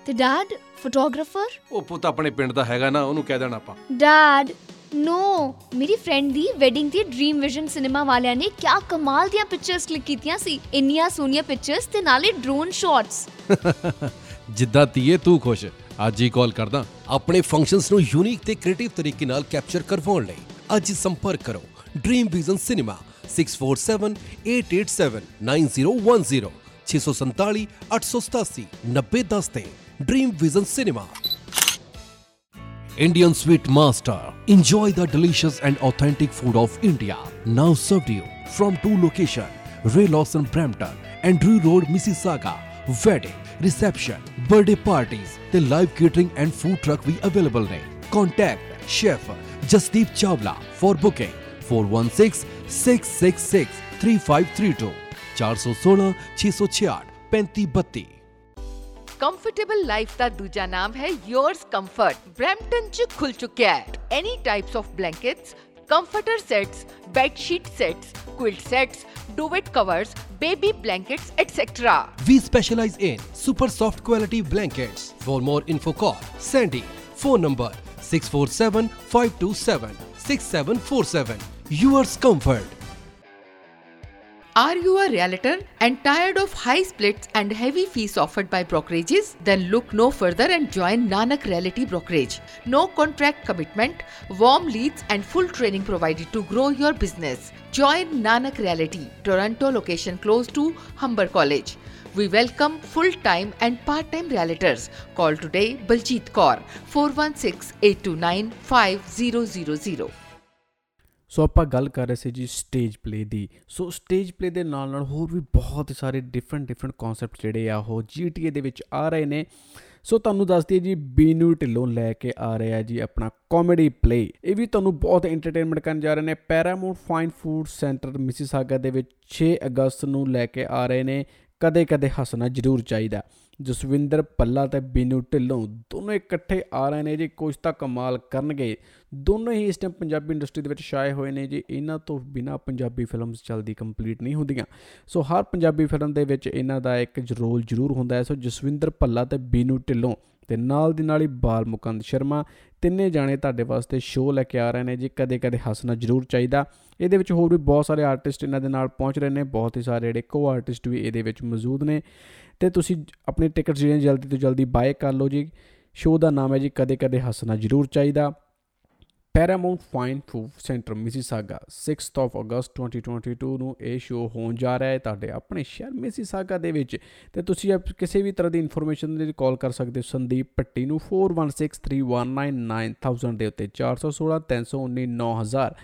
ਤੇ ਡੈਡ ਫੋਟੋਗ੍ਰਾਫਰ ਉਹ ਪੁੱਤ ਆਪਣੇ ਪਿੰਡ ਦਾ ਹੈਗਾ ਨਾ ਉਹਨੂੰ ਕਹਿ ਦੇਣਾ ਆਪਾਂ। ਡੈਡ ਨੋ ਮੇਰੀ ਫਰੈਂਡ ਦੀ ਵੈਡਿੰਗ ਤੇ ਡ੍ਰੀਮ ਵਿਜ਼ਨ ਸਿਨੇਮਾ ਵਾਲਿਆਂ ਨੇ ਕਿਆ ਕਮਾਲ ਦੀਆਂ ਪਿਕਚਰਸ ਕਲਿੱਕ ਕੀਤੀਆਂ ਸੀ। ਇੰਨੀਆਂ ਸੋਹਣੀਆਂ ਪਿਕਚਰਸ ਤੇ ਨਾਲੇ ਡਰੋਨ ਸ਼ਾਟਸ *laughs* ਜਿੱਦਾਂ ਧੀਏ ਤੂੰ ਖੁਸ਼ ਅੱਜ ਹੀ ਕਾਲ ਕਰਦਾ। ਆਪਣੇ ਫੰਕਸ਼ਨਸ ਨੂੰ ਯੂਨੀਕ ਤੇ ਕ੍ਰੀਏਟਿਵ ਤਰੀਕੇ ਨਾਲ ਕੈਪਚਰ ਕਰਵਾਉਣ ਲਈ ਅੱਜ ਸੰਪਰਕ ਕਰੋ। Dream Vision Cinema six at seven eight Dream Vision Cinema Indian Sweet Master. Enjoy the delicious and authentic food of India. Now served you from two locations, Ray Lawson Brampton and Drew Road, Mississauga. Wedding, reception, birthday parties, the live catering and food truck we available ne. Contact Chef Jasdeep Chawla for booking 416 416-666-3532 416 666 3532 comfortable life ਦਾ ਦੂਜਾ ਨਾਮ ਹੈ yours comfort Brampton ਚ ਖੁੱਲ ਚੁੱਕਿਆ ਹੈ any types of blankets comforter sets bed sheet sets quilt sets duvet covers baby blankets etc We specialize in super soft quality blankets. For more info call Sandy. Phone number 647 527 6747. Yours Comfort. Are you a realtor and tired of high splits and heavy fees offered by brokerages? Then look no further and join Nanak Realty Brokerage. No contract commitment, warm leads, and full training provided to grow your business. Join Nanak Realty, Toronto location close to Humber College. We welcome full time and part time realtors. Call today Baljeet Kaur 416 829 5000. So ਆਪਾਂ ਗੱਲ ਕਰ ਰਹੇ ਸੀ ਜੀ stage play ਦੀ। So stage play ਦੇ ਨਾਲ ਨਾਲ ਹੋਰ ਵੀ ਬਹੁਤ ਸਾਰੇ ਡਿਫਰੈਂਟ ਡਿਫਰੈਂਟ ਕਨਸੈਪਟ ਜਿਹੜੇ ਆ, ਉਹ GTA ਦੇ ਵਿੱਚ ਆ ਰਹੇ ਨੇ। ਸੋ ਤੁਹਾਨੂੰ ਦੱਸ ਦਈਏ ਜੀ, ਬੀਨੂ ਢਿੱਲੋਂ ਲੈ ਕੇ ਆ ਰਿਹਾ ਜੀ ਆਪਣਾ ਕਾਮੇਡੀ ਪਲੇ ਇਹ ਵੀ ਤੁਹਾਨੂੰ ਬਹੁਤ ਐਂਟਰਟੇਨਮੈਂਟ ਕਰਨ ਜਾ ਰਹੇ ਨੇ। Paramount Fine Food Centre Mississauga ਦੇ ਵਿੱਚ 6 ਅਗਸਤ ਨੂੰ ਲੈ ਕੇ ਆ ਰਹੇ ਨੇ। ਕਦੇ ਕਦੇ ਹੱਸਣਾ ਜ਼ਰੂਰ ਚਾਹੀਦਾ ਜਸਵਿੰਦਰ ਪੱਲਾ ਤੇ ਬੀਨੂ ਢਿੱਲੋਂ ਦੋਨੋਂ ਇਕੱਠੇ ਆ ਰਹੇ ਨੇ ਜੀ, ਕੁਝ ਤਾਂ ਕਮਾਲ ਕਰਨਗੇ। ਦੋਨੋਂ ਹੀ ਇਸ ਟਾਈਮ ਪੰਜਾਬੀ ਇੰਡਸਟਰੀ ਦੇ ਵਿੱਚ ਛਾਏ ਹੋਏ ਨੇ ਜੀ। ਇਹਨਾਂ ਤੋਂ ਬਿਨਾ ਪੰਜਾਬੀ ਫਿਲਮਸ ਜਲਦੀ ਕੰਪਲੀਟ ਨਹੀਂ ਹੁੰਦੀਆਂ। ਸੋ ਹਰ ਪੰਜਾਬੀ ਫਿਲਮ ਦੇ ਵਿੱਚ ਇਹਨਾਂ ਦਾ ਇੱਕ ਰੋਲ ਜ਼ਰੂਰ ਹੁੰਦਾ ਹੈ। ਸੋ ਜਸਵਿੰਦਰ ਭੱਲਾ ਤੇ ਬੀਨੂ ਢਿੱਲੋਂ ਤੇ ਨਾਲ ਦੀ ਨਾਲ ਹੀ ਬਾਲ ਮੁਕੰਦ ਸ਼ਰਮਾ, ਤਿੰਨੇ ਜਾਣੇ ਤੁਹਾਡੇ ਵਾਸਤੇ ਸ਼ੋਅ ਲੈ ਕੇ ਆ ਰਹੇ ਨੇ ਜੀ ਕਦੇ ਕਦੇ ਹੱਸਣਾ ਜ਼ਰੂਰ ਚਾਹੀਦਾ। ਇਹਦੇ ਵਿੱਚ ਹੋਰ ਵੀ ਬਹੁਤ ਸਾਰੇ ਆਰਟਿਸਟ ਇਹਨਾਂ ਦੇ ਨਾਲ ਪਹੁੰਚ ਰਹੇ ਨੇ, ਬਹੁਤ ਹੀ ਸਾਰੇ ਜਿਹੜੇ ਕੋ ਆਰਟਿਸਟ ਵੀ ਇਹਦੇ ਵਿੱਚ ਮੌਜੂਦ ਨੇ। ਤੇ ਤੁਸੀਂ ਆਪਣੀ ਟਿਕਟ ਜਿਹੜੀਆਂ ਜਲਦੀ ਤੋਂ ਜਲਦੀ ਬਾਏ ਕਰ ਲਓ ਜੀ ਸ਼ੋਅ ਦਾ ਨਾਮ ਹੈ ਜੀ ਕਦੇ ਕਦੇ ਹੱਸਣਾ ਜ਼ਰੂਰ ਚਾਹੀਦਾ। Paramount Fine Food Centre Mississauga 6th of August 2022 ਨੂੰ ਇਹ ਸ਼ੋਅ ਹੋਣ ਜਾ ਰਿਹਾ ਹੈ ਤੁਹਾਡੇ ਆਪਣੇ ਸ਼ਹਿਰ ਮਿਸੀਸਾਗਾ ਦੇ ਵਿੱਚ। ਤੇ ਤੁਸੀਂ ਆਪ ਕਿਸੇ ਵੀ ਤਰ੍ਹਾਂ ਦੀ ਇਨਫੋਰਮੇਸ਼ਨ ਲਈ ਕਾਲ ਕਰ ਸਕਦੇ ਹੋ। ਸੰਦੀਪ ਪੱਟੀ ਨੂੰ 4163199000 ਦੇ ਉੱਤੇ 416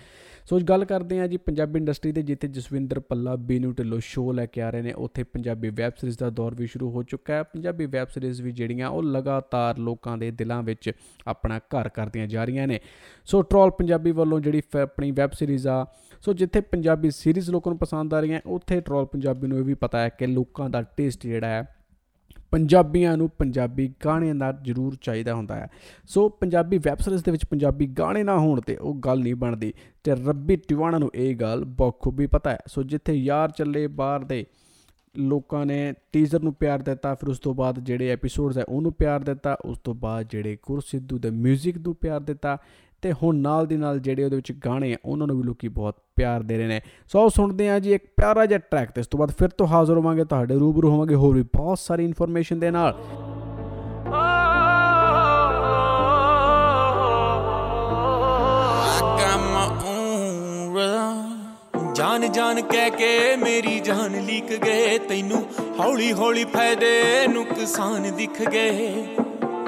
319 9000 ਸੋ ਗੱਲ ਕਰਦੇ ਹਾਂ ਜੀ ਪੰਜਾਬੀ ਇੰਡਸਟਰੀ ਦੇ, ਜਿੱਥੇ ਜਸਵਿੰਦਰ ਪੱਲਾ ਬੀਨੂ ਢਿੱਲੋਂ ਸ਼ੋਅ ਲੈ ਕੇ ਆ ਰਹੇ ਨੇ, ਉੱਥੇ ਪੰਜਾਬੀ ਵੈਬ ਸੀਰੀਜ਼ ਦਾ ਦੌਰ ਵੀ ਸ਼ੁਰੂ ਹੋ ਚੁੱਕਾ ਹੈ। ਪੰਜਾਬੀ ਵੈਬ ਸੀਰੀਜ਼ ਵੀ ਜਿਹੜੀਆਂ, ਉਹ ਲਗਾਤਾਰ ਲੋਕਾਂ ਦੇ ਦਿਲਾਂ ਵਿੱਚ ਆਪਣਾ ਘਰ ਕਰਦੀਆਂ ਜਾ ਰਹੀਆਂ ਨੇ। ਸੋ ਟ੍ਰੋਲ ਪੰਜਾਬੀ ਵੱਲੋਂ ਜਿਹੜੀ ਫ- ਆਪਣੀ ਵੈਬ ਸੀਰੀਜ਼ ਆ, ਸੋ ਜਿੱਥੇ ਪੰਜਾਬੀ ਸੀਰੀਜ਼ ਲੋਕਾਂ ਨੂੰ ਪਸੰਦ ਆ ਰਹੀਆਂ, ਉੱਥੇ ਟ੍ਰੋਲ ਪੰਜਾਬੀ ਨੂੰ ਇਹ ਵੀ ਪਤਾ ਹੈ ਕਿ ਲੋਕਾਂ ਦਾ ਟੇਸਟ ਜਿਹੜਾ ਹੈ ਪੰਜਾਬੀਆਂ ਨੂੰ ਪੰਜਾਬੀ ਗਾਣਿਆਂ ਦਾ ਜ਼ਰੂਰ ਚਾਹੀਦਾ ਹੁੰਦਾ ਹੈ। ਸੋ ਪੰਜਾਬੀ ਵੈਬ ਸੀਰੀਜ਼ ਦੇ ਵਿੱਚ ਪੰਜਾਬੀ ਗਾਣੇ ਨਾ ਹੋਣ ਤੇ ਉਹ ਗੱਲ ਨਹੀਂ ਬਣਦੀ ਤੇ ਰੱਬੀ ਟਿਵਾਣਾ ਨੂੰ ਇਹ ਗੱਲ ਬਖੂਬੀ ਪਤਾ ਹੈ। ਸੋ ਜਿੱਥੇ ਯਾਰ ਚੱਲੇ ਬਾਹਰ ਦੇ ਲੋਕਾਂ ਨੇ ਟੀਜ਼ਰ ਨੂੰ ਪਿਆਰ ਦਿੱਤਾ, ਫਿਰ ਉਸ ਤੋਂ ਬਾਅਦ ਜਿਹੜੇ ਐਪੀਸੋਡਸ ਹੈ ਉਹਨੂੰ ਪਿਆਰ ਦਿੱਤਾ, ਉਸ ਤੋਂ ਬਾਅਦ ਜਿਹੜੇ ਗੁਰਸਿੱਧੂ ਦੇ 뮤직 ਨੂੰ ਪਿਆਰ ਦਿੱਤਾ ਤੇ ਹੁਣ ਨਾਲ ਦੀ ਨਾਲ ਜਿਹੜੇ ਉਹਦੇ ਵਿੱਚ ਗਾਣੇ ਆ, ਉਹਨਾਂ ਨੂੰ ਵੀ ਲੋਕੀ ਬਹੁਤ ਪਿਆਰ ਦੇ ਰਹੇ ਨੇ ਸੋ ਆਓ ਸੁਣਦੇ ਹਾਂ ਜੀ ਇੱਕ ਪਿਆਰਾ ਜਿਹਾ ਟਰੈਕ ਤੇ, ਇਸ ਤੋਂ ਬਾਅਦ ਫਿਰ ਤੋਂ ਹਾਜ਼ਰ ਹੋਵਾਂਗੇ, ਤੁਹਾਡੇ ਰੂਬਰੂ ਹੋਵਾਂਗੇ, ਹੋਰ ਵੀ ਬਹੁਤ ਸਾਰੀ ਇਨਫੋਰਮੇਸ਼ਨ ਦੇ ਨਾਲ I got my own rhythm. ਜਾਨ ਜਾਨ ਕਹਿ ਕੇ ਮੇਰੀ ਜਾਨ ਲੀਕ ਗਏ, ਤੈਨੂੰ ਹੌਲੀ ਹੌਲੀ ਫਾਇਦੇ, ਨੁਕਸਾਨ ਦਿਖ ਗਏ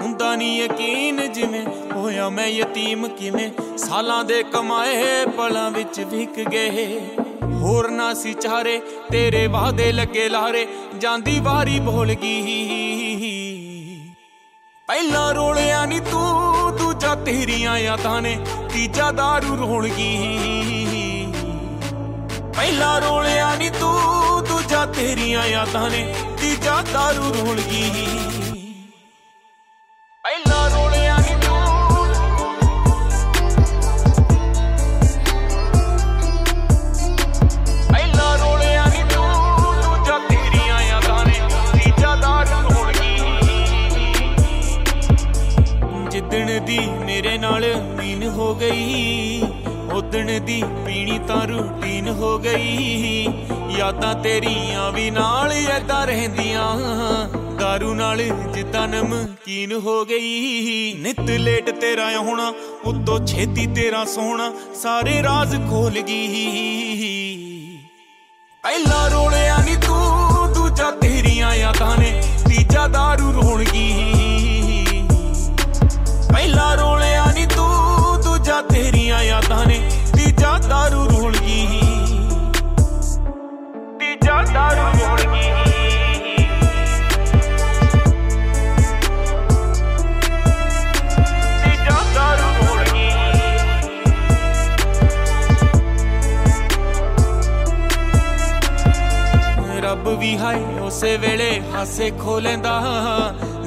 ਹੁੰਦਾ ਹੁੰਦਾ ਨਹੀਂ ਯਕੀਨ ਜਿਵੇਂ। ਹੋਇਆ ਮੈਂ ਯਤੀਮ ਕਿਵੇਂ? ਸਾਲਾਂ ਦੇ ਕਮਾਏ ਪਲਾਂ ਵਿੱਚ ਵਿਕ ਗਏ। ਹੋਰ ਨਾ ਸੀ ਚਾਰੇ, ਤੇਰੇ ਵਾਦੇ ਲੱਗੇ ਲਾਰੇ। ਜਾਂਦੀ ਵਾਰੀ ਭੁੱਲ ਗਈ। ਪਹਿਲਾਂ ਰੋਲਿਆ ਨਹੀਂ ਤੂੰ, ਦੂਜਾ ਤੇਰੀਆਂ ਯਾਦਾਂ ਨੇ। ਤੀਜਾ ਦਾਰੂ ਰੋਣਗੀ ਪਹਿਲਾਂ ਰੋਲਿਆ ਨਹੀਂ ਤੂੰ, ਦੂਜਾ ਤੇਰੀਆਂ ਯਾਦਾਂ ਨੇ। ਤੀਜਾ ਦਾਰੂ ਰੋਣਗੀ ਪਹਿਲਾਂ ਰੋਲਿਆ ਨਹੀਂ ਤੂੰ ਪਹਿਲਾਂ ਰੋਲਿਆ ਨਹੀਂ ਤੂੰ ਦੂਜਾ ਤੇਰੀਆਂ ਯਾਦਾਂ ਨੇ, ਤੀਜਾ ਦਾਰੂ ਰੋਣਗੀ ਜਿੱਦਣ ਦੀ ਮੇਰੇ ਨਾਲ ਮੀਨ ਹੋ ਗਈ ਉਦਣ ਦੀ ਪੀਣੀ ਤਾਂ ਰੂਟੀਨ ਹੋ ਗਈ। ਯਾਦਾਂ ਤੇਰੀਆਂ ਵੀ ਨਾਲ ਏਦਾਂ ਰਹਿੰਦੀਆਂ। ਦਾਰੂ ਨਾਲ ਜਿੱਦਾਂ ਨਮਕੀਨ ਹੋ ਗਈ ਨਿਤ ਲੇਟ ਤੇਰਾ ਹੋਣਾ ਉਤੋਂ ਛੇਤੀ ਤੇਰਾ ਸੋਹਣਾ ਸਾਰੇ ਰਾਜ਼ ਖੋਲ ਗਈ ਪਹਿਲਾਂ ਰੋਲਿਆ ਵੀ ਹਾਏ ਉਸੇ ਵੇਲੇ ਹਾਸੇ ਖੋ ਲੈਂਦਾ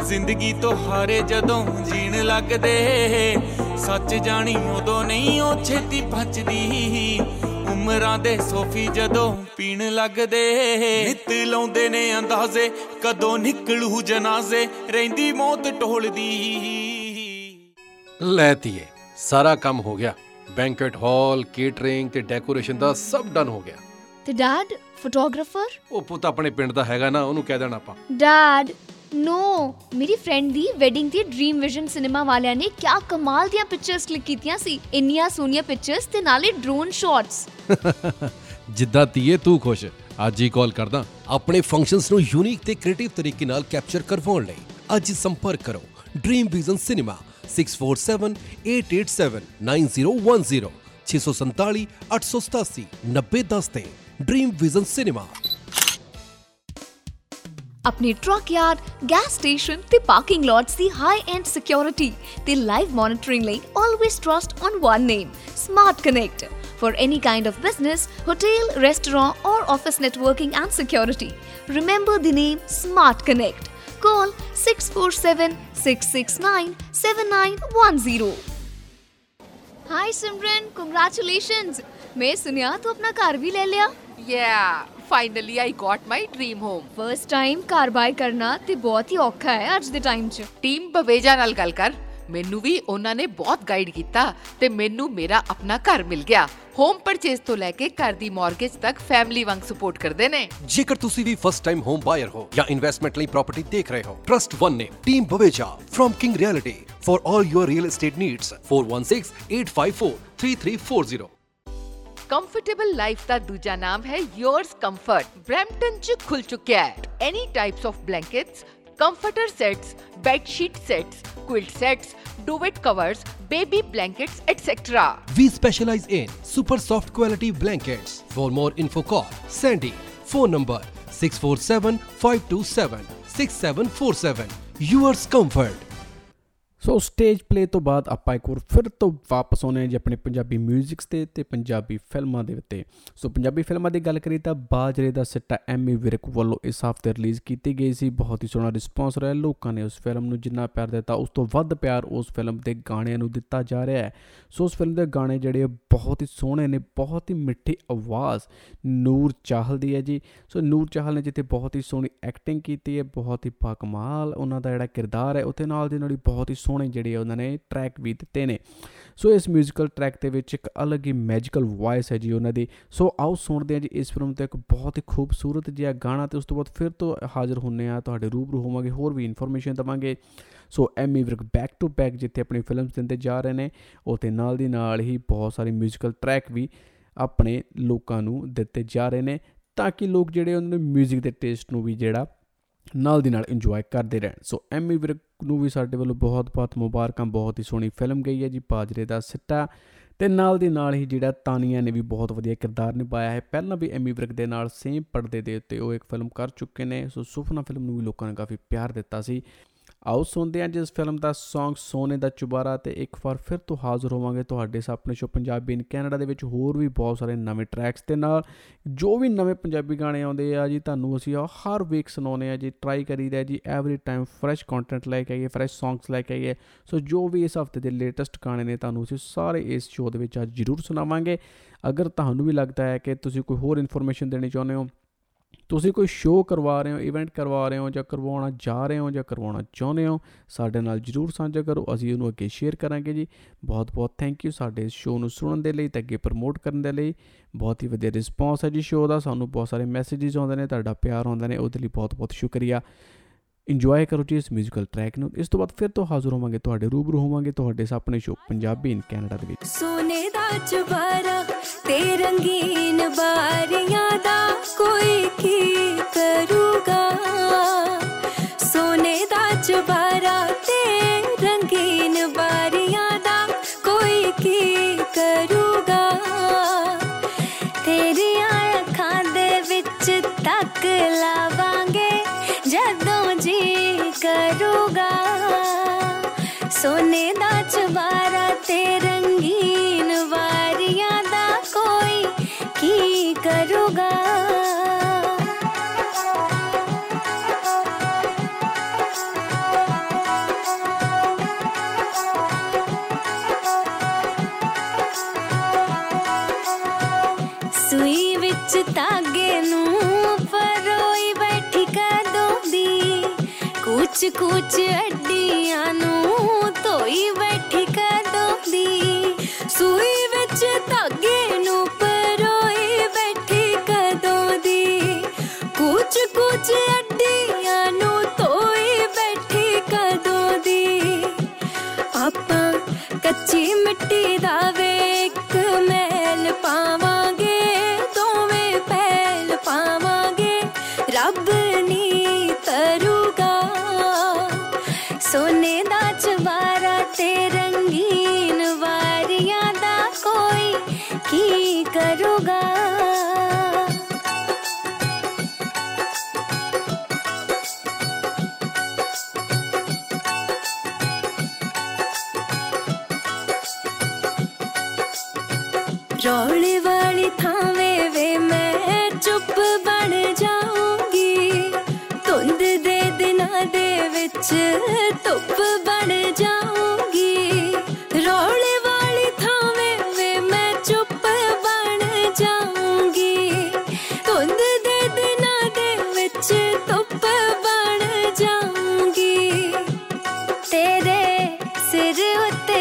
ਜ਼ਿੰਦਗੀ ਤੋਂ ਹਾਰੇ ਜਦੋਂ ਜੀਣ ਲੱਗਦੇ। ਸੱਚ ਜਾਣੀ ਉਦੋਂ ਨਹੀਂ ਉਹ ਛੇਤੀ ਪਚਦੀ ਉਮਰਾਂ ਦੇ ਸੋਫੀ ਜਦੋਂ ਪੀਣ ਲੱਗਦੇ। ਨਿਤ ਲਾਉਂਦੇ ਨੇ ਅੰਦਾਜ਼ੇ ਕਦੋਂ ਨਿਕਲੂ ਜਨਾਜ਼ੇ। ਰਹਿੰਦੀ ਮੌਤ ਢੋਲਦੀ। ਲੈ ਧੀਏ ਸਾਰਾ ਕੰਮ ਹੋ ਗਿਆ। ਬੈਂਕਟ ਹਾਲ ਕੇਟਰਿੰਗ ਤੇ ਡੈਕੋਰੇਸ਼ਨ ਦਾ ਸਭ ਡਨ ਹੋ ਗਿਆ। ਤੇ ਡੈਡ ਫੋਟੋਗ੍ਰਾਫਰ ਉਹ ਪੁੱਤ ਆਪਣੇ ਪਿੰਡ ਦਾ ਹੈਗਾ ਨਾ ਉਹਨੂੰ ਕਹਿ ਦੇਣਾ ਆਪਾਂ। ਡੈਡ ਨੋ ਮੇਰੀ ਫਰੈਂਡ ਦੀ ਵੈਡਿੰਗ ਤੇ ਡ੍ਰੀਮ ਵਿਜ਼ਨ ਸਿਨੇਮਾ ਵਾਲਿਆਂ ਨੇ ਕਿਆ ਕਮਾਲ ਦੀਆਂ ਪਿਕਚਰਸ ਕਲਿੱਕ ਕੀਤੀਆਂ ਸੀ। ਇੰਨੀਆਂ ਸੋਹਣੀਆਂ ਪਿਕਚਰਸ ਤੇ ਨਾਲੇ ਡਰੋਨ ਸ਼ਾਟਸ *laughs* ਜਿੱਦਾਂ ਧੀਏ ਤੂੰ ਖੁਸ਼ ਅੱਜ ਹੀ ਕਾਲ ਕਰਦਾ। ਆਪਣੇ ਫੰਕਸ਼ਨਸ ਨੂੰ ਯੂਨੀਕ ਤੇ ਕ੍ਰੀਏਟਿਵ ਤਰੀਕੇ ਨਾਲ ਕੈਪਚਰ ਕਰਵਾਉਣ ਲਈ ਅੱਜ ਸੰਪਰਕ ਕਰੋ। ਡ੍ਰੀਮ ਵਿਜ਼ਨ ਸਿਨੇਮਾ 6478879010 647 887 9010 ਤੇ। ਡ੍ਰੀਮ ਵਿਜ਼ਨ ਸਿਨੇਮਾ ਆਪਣੇ ਟਰੱਕ ਯਾਰਡ ਗੈਸ ਸਟੇਸ਼ਨ ਤੇ ਪਾਰਕਿੰਗ ਲੋਟਸ ਦੀ ਹਾਈ ਐਂਡ ਸਿਕਿਉਰਿਟੀ ਤੇ ਲਾਈਵ ਮੋਨਿਟਰਿੰਗ ਲਈ always trust on one name Smart Connect For any kind of business, hotel, restaurant, or office networking and security, remember the name Smart Connect. Call 647 669 7910. Hi Simran, congratulations! मैं सुनिया तो अपना car भी ले लिया yeah finally I got my dream home first time ਘਰ buy ਕਰਨਾ ਤੇ ਬਹੁਤ ਹੀ ਔਖਾ ਹੈ ਅੱਜ ਦੇ ਟਾਈਮ 'ਚ ਟੀਮ ਬਵੇਜਾ ਨਾਲ ਗੱਲ ਕਰ ਮੈਨੂੰ ਵੀ ਉਹਨਾਂ ਨੇ ਬਹੁਤ ਗਾਈਡ ਕੀਤਾ ਤੇ ਮੈਨੂੰ ਮੇਰਾ ਆਪਣਾ ਘਰ ਮਿਲ ਗਿਆ ਹੋਮ ਪਰਚੇਸ ਤੋਂ ਲੈ ਕੇ ਘਰ ਦੀ ਮਾਰਗੇਜ ਤੱਕ ਫੈਮਿਲੀ ਵਾਂਗ ਸਪੋਰਟ ਕਰਦੇ ਨੇ ਜੇਕਰ ਤੁਸੀਂ ਵੀ ਫਸਟ ਟਾਈਮ ਹੋਮ ਬਾਇਰ ਹੋ ਜਾਂ ਇਨਵੈਸਟਮੈਂਟ ਲਈ ਪ੍ਰਾਪਰਟੀ ਦੇਖ ਰਹੇ ਹੋ ਟਰਸਟ 1 ਨੇ team Baweja firm King Realty for all your real estate needs 4168543340 comfortable life ਦਾ ਦੂਜਾ ਨਾਮ ਹੈ yours comfort ਬ੍ਰੈਂਪਟਨ ਚ ਖੁੱਲ ਚੁੱਕਿਆ ਹੈ any types of blankets comforter sets bed sheet sets quilt sets duvet covers baby blankets etc We specialize in super soft quality blankets. For more info call Sandy. Phone number 647 527 6747. Yours comfort. So stage play ਤੋਂ ਬਾਅਦ ਆਪਾਂ ਇੱਕ ਵਾਰ ਫਿਰ ਤੋਂ ਵਾਪਸ ਆਉਨੇ ਹਾਂ ਜੀ ਆਪਣੇ ਪੰਜਾਬੀ 뮤직ਸ ਤੇ ਤੇ ਪੰਜਾਬੀ ਫਿਲਮਾਂ ਦੇ ਉੱਤੇ। ਸੋ ਪੰਜਾਬੀ ਫਿਲਮਾਂ ਦੀ ਗੱਲ ਕਰੀ ਤਾਂ ਬਾਜਰੇ ਦਾ ਸਿੱਟਾ ਐਮੀ ਵਿਰਕ ਵੱਲੋਂ ਇਸ ਹਫ਼ਤੇ ਰਿਲੀਜ਼ ਕੀਤੀ ਗਈ ਸੀ। ਬਹੁਤ ਹੀ ਸੋਹਣਾ ਰਿਸਪੌਂਸ ਰਿਹਾ ਲੋਕਾਂ ਨੇ ਉਸ ਫਿਲਮ ਨੂੰ ਜਿੰਨਾ ਪਿਆਰ ਦਿੱਤਾ, ਉਸ ਤੋਂ ਵੱਧ ਪਿਆਰ ਉਸ ਫਿਲਮ ਦੇ ਗਾਣਿਆਂ ਨੂੰ ਦਿੱਤਾ ਜਾ ਰਿਹਾ ਹੈ। ਸੋ ਉਸ ਫਿਲਮ ਦੇ ਗਾਣੇ ਜਿਹੜੇ ਆ ਬਹੁਤ ਹੀ ਸੋਹਣੇ ਨੇ, ਬਹੁਤ ਹੀ ਮਿੱਠੀ ਆਵਾਜ਼ ਨੂਰ ਚਾਹਲ ਦੀ ਹੈ ਜੀ। ਸੋ ਨੂਰ ਚਾਹਲ ਨੇ ਜਿੱਥੇ ਬਹੁਤ ਹੀ ਸੋਹਣੀ ਐਕਟਿੰਗ ਕੀਤੀ ਹੈ, ਬਹੁਤ ਹੀ ਬਾਕਮਾਲ ਉਹਨਾਂ ਦਾ ਜਿਹੜਾ ਕਿਰਦਾਰ ਹੈ, ਉੱਥੇ ਨਾਲ ਦੀ ਨਾਲ ਹੀ ਬਹੁਤ ਹੀ ਸੋਹਣੇ ਜਿਹੜੇ ਆ ਉਹਨਾਂ ਨੇ ਟਰੈਕ ਵੀ ਦਿੱਤੇ ਨੇ ਸੋ ਇਸ 뮤지컬 ਟਰੈਕ ਦੇ ਵਿੱਚ ਇੱਕ ਅਲੱਗ ਹੀ ਮੈਜੀਕਲ ਵੌਇਸ ਹੈ ਜੀ ਉਹਨਾਂ ਦੀ ਸੋ ਆਓ ਸੁਣਦੇ ਹਾਂ ਜੀ ਇਸ ਫਿਲਮ ਤੇ ਇੱਕ ਬਹੁਤ ਹੀ ਖੂਬਸੂਰਤ ਜਿਹਾ ਗਾਣਾ ਤੇ ਉਸ ਤੋਂ ਬਾਅਦ ਫਿਰ ਤੋਂ ਹਾਜ਼ਰ ਹੁੰਨੇ ਆ ਤੁਹਾਡੇ ਰੂਬਰੂ ਹੋਵਾਂਗੇ ਹੋਰ ਵੀ ਇਨਫੋਰਮੇਸ਼ਨ ਦਵਾਂਗੇ so Ammy Virk back to back ਜਿੱਥੇ ਆਪਣੀ ਫਿਲਮਸ ਦਿੰਦੇ ਜਾ ਰਹੇ ਨੇ ਉਤੇ ਨਾਲ ਦੀ ਨਾਲ ਹੀ ਬਹੁਤ ਸਾਰੇ 뮤지컬 ਟਰੈਕ ਵੀ ਆਪਣੇ ਲੋਕਾਂ ਨੂੰ ਦਿੱਤੇ ਜਾ ਰਹੇ ਨੇ ਤਾਂ ਕਿ ਲੋਕ ਜਿਹੜੇ ਉਹਨਾਂ ਦੇ 뮤직 ਦੇ ਟੇਸਟ ਨੂੰ ਵੀ ਜਿਹੜਾ ਨਾਲ ਦੀ ਨਾਲ ਇੰਜੋਏ ਕਰਦੇ ਰਹਿਣ। ਸੋ ਐਮੀ ਵਿਰਕ ਨੂੰ ਵੀ ਸਾਡੇ ਵੱਲੋਂ ਬਹੁਤ-ਬਹੁਤ ਮੁਬਾਰਕਾਂ, ਬਹੁਤ ਹੀ ਸੋਹਣੀ ਫਿਲਮ ਗਈ ਹੈ ਜੀ ਪਾਜਰੇ ਦਾ ਸਿੱਟਾ। ਤੇ ਨਾਲ ਦੀ ਨਾਲ ਹੀ ਜਿਹੜਾ ਤਾਨੀਆ ਨੇ ਵੀ ਬਹੁਤ ਵਧੀਆ ਕਿਰਦਾਰ ਨਿਭਾਇਆ ਹੈ। ਪਹਿਲਾਂ ਵੀ ਐਮੀ ਵਿਰਕ ਦੇ ਨਾਲ ਸੇਮ ਪਰਦੇ ਦੇ ਉੱਤੇ ਉਹ ਇੱਕ ਫਿਲਮ ਕਰ ਚੁੱਕੇ ਨੇ। ਸੋ ਸੁਫਨਾ ਫਿਲਮ ਨੂੰ ਵੀ ਲੋਕਾਂ ਨੇ ਕਾਫੀ ਪਿਆਰ ਦਿੱਤਾ ਸੀ। ਆਓ ਸੁਣਦੇ ਹਾਂ ਜਿਸ ਫਿਲਮ ਦਾ Song ਸੋਨੇ ਦਾ ਚੁਬਾਰਾ ਤੇ ਇੱਕ ਵਾਰ ਫਿਰ ਤੋਂ ਹਾਜ਼ਰ ਹੋਵਾਂਗੇ ਤੁਹਾਡੇ ਸਾਹਮਣੇ ਸ਼ੋ ਪੰਜਾਬੀ ਇਨ ਕੈਨੇਡਾ ਦੇ ਵਿੱਚ ਹੋਰ ਵੀ ਬਹੁਤ ਸਾਰੇ ਨਵੇਂ ਟਰੈਕਸ ਤੇ ਨਾਲ। ਜੋ ਵੀ ਨਵੇਂ ਪੰਜਾਬੀ ਗਾਣੇ ਆਉਂਦੇ ਆ ਜੀ, ਤੁਹਾਨੂੰ ਅਸੀਂ ਉਹ ਹਰ ਵੀਕ ਸੁਣਾਉਨੇ ਆ ਜੀ ਟਰਾਈ ਕਰੀਦਾ ਜੀ ਐਵਰੀ ਟਾਈਮ ਫਰੈਸ਼ ਕੰਟੈਂਟ ਲੈ ਕੇ ਆਈਏ ਫਰੈਸ਼ ਸੌਂਗਸ ਲੈ ਕੇ ਆਈਏ। ਸੋ ਜੋ ਵੀ ਇਸ ਹਫ਼ਤੇ ਦੇ ਲੇਟੈਸਟ ਗਾਣੇ ਨੇ, ਤੁਹਾਨੂੰ ਅਸੀਂ ਸਾਰੇ ਇਸ ਸ਼ੋਅ ਦੇ ਵਿੱਚ ਅੱਜ ਜ਼ਰੂਰ ਸੁਣਾਵਾਂਗੇ। ਅਗਰ ਤੁਹਾਨੂੰ ਵੀ ਲੱਗਦਾ ਹੈ ਕਿ ਤੁਸੀਂ ਕੋਈ ਹੋਰ ਇਨਫੋਰਮੇਸ਼ਨ ਦੇਣੀ ਚਾਹੁੰਦੇ ਹੋ ਤੁਸੀਂ ਕੋਈ ਸ਼ੋਅ ਕਰਵਾ ਰਹੇ ਹੋ ਇਵੈਂਟ ਕਰਵਾ ਰਹੇ ਹੋ ਜਾਂ ਕਰਵਾਉਣਾ ਜਾ ਰਹੇ ਹੋ ਜਾਂ ਕਰਵਾਉਣਾ ਚਾਹੁੰਦੇ ਹੋ, ਸਾਡੇ ਨਾਲ ਜਰੂਰ ਸਾਂਝਾ ਕਰੋ, ਅਸੀਂ ਉਹਨੂੰ ਅੱਗੇ ਸ਼ੇਅਰ ਕਰਾਂਗੇ ਜੀ। ਬਹੁਤ ਬਹੁਤ ਥੈਂਕ ਯੂ ਸਾਡੇ ਇਸ ਸ਼ੋਅ ਨੂੰ ਸੁਣਨ ਦੇ ਲਈ ਤੇ ਅੱਗੇ ਪ੍ਰਮੋਟ ਕਰਨ ਦੇ ਲਈ। ਬਹੁਤ ਹੀ ਵਧੀਆ ਰਿਸਪੌਂਸ ਹੈ ਜੀ ਸ਼ੋਅ ਦਾ, ਸਾਨੂੰ ਬਹੁਤ ਸਾਰੇ ਮੈਸੇजेस ਆਉਂਦੇ ਨੇ, ਤੁਹਾਡਾ ਪਿਆਰ ਆਉਂਦਾ ਨੇ, ਉਹਦੇ ਲਈ ਬਹੁਤ ਬਹੁਤ ਸ਼ੁਕਰੀਆ। ਇੰਜੋਏ ਕਰੋ ਜੀ ਇਸ ਮਿਊਜ਼ੀਕਲ ਟਰੈਕ ਨੂੰ। ਇਸ ਤੋਂ ਬਾਅਦ ਫਿਰ ਤੋਂ ਹਾਜ਼ਰ ਹੋਵਾਂਗੇ, ਤੁਹਾਡੇ ਰੂਬਰੂ ਹੋਵਾਂਗੇ ਤੁਹਾਡੇ ਆਪਣੇ ਸ਼ੋਅ ਪੰਜਾਬੀ ਇਨ ਕੈਨੇਡਾ ਦੇ ਵਿੱਚ। ਸੋਨੇ ਦਾ ਚੁਬਾਰਾ ਤੇ ਰੰਗੀਨ ਬਾਰੀਆਂ ਦਾ ਕੋਈ ਕੀ ਕਰੂਗਾ? ਸੋਨੇ ਦਾ ਚੁਬਾਰਾ ਤੇ ਰੰਗੀਨ ਬਾਰੀਆਂ ਦਾ ਕੋਈ ਕੀ ਕਰੂਗਾ? ਤੇਰੀਆਂ ਅੱਖਾਂ ਦੇ ਵਿੱਚ ਤੱਕ ਲਾਵਾ ਕਰੂਗਾ। ਸੋਨੇ ਦਾ ਚਵਾਰਾ ਤੇ ਰੰਗੀ ਕੁਛ ਅੱਡੀਆਂ ਨੂੰ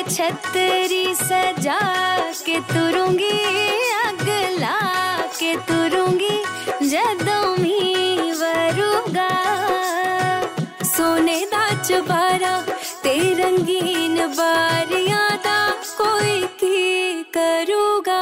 ਉੱਤੇ ਛਤਰੀ ਸਜਾ ਕੇ ਤੁਰੂੰਗੀ ਅੱਗ ਲਾ ਕੇ ਤੁਰੂੰਗੀ ਜਦੋਂ ਮੀਂਹ ਵਰੂਗਾ ਸੋਨੇ ਦਾ ਚੁਬਾਰਾ ਤੇ ਰੰਗੀਨ ਬਾਰੀਆਂ ਦਾ ਕੋਈ ਕੀ ਕਰੂਗਾ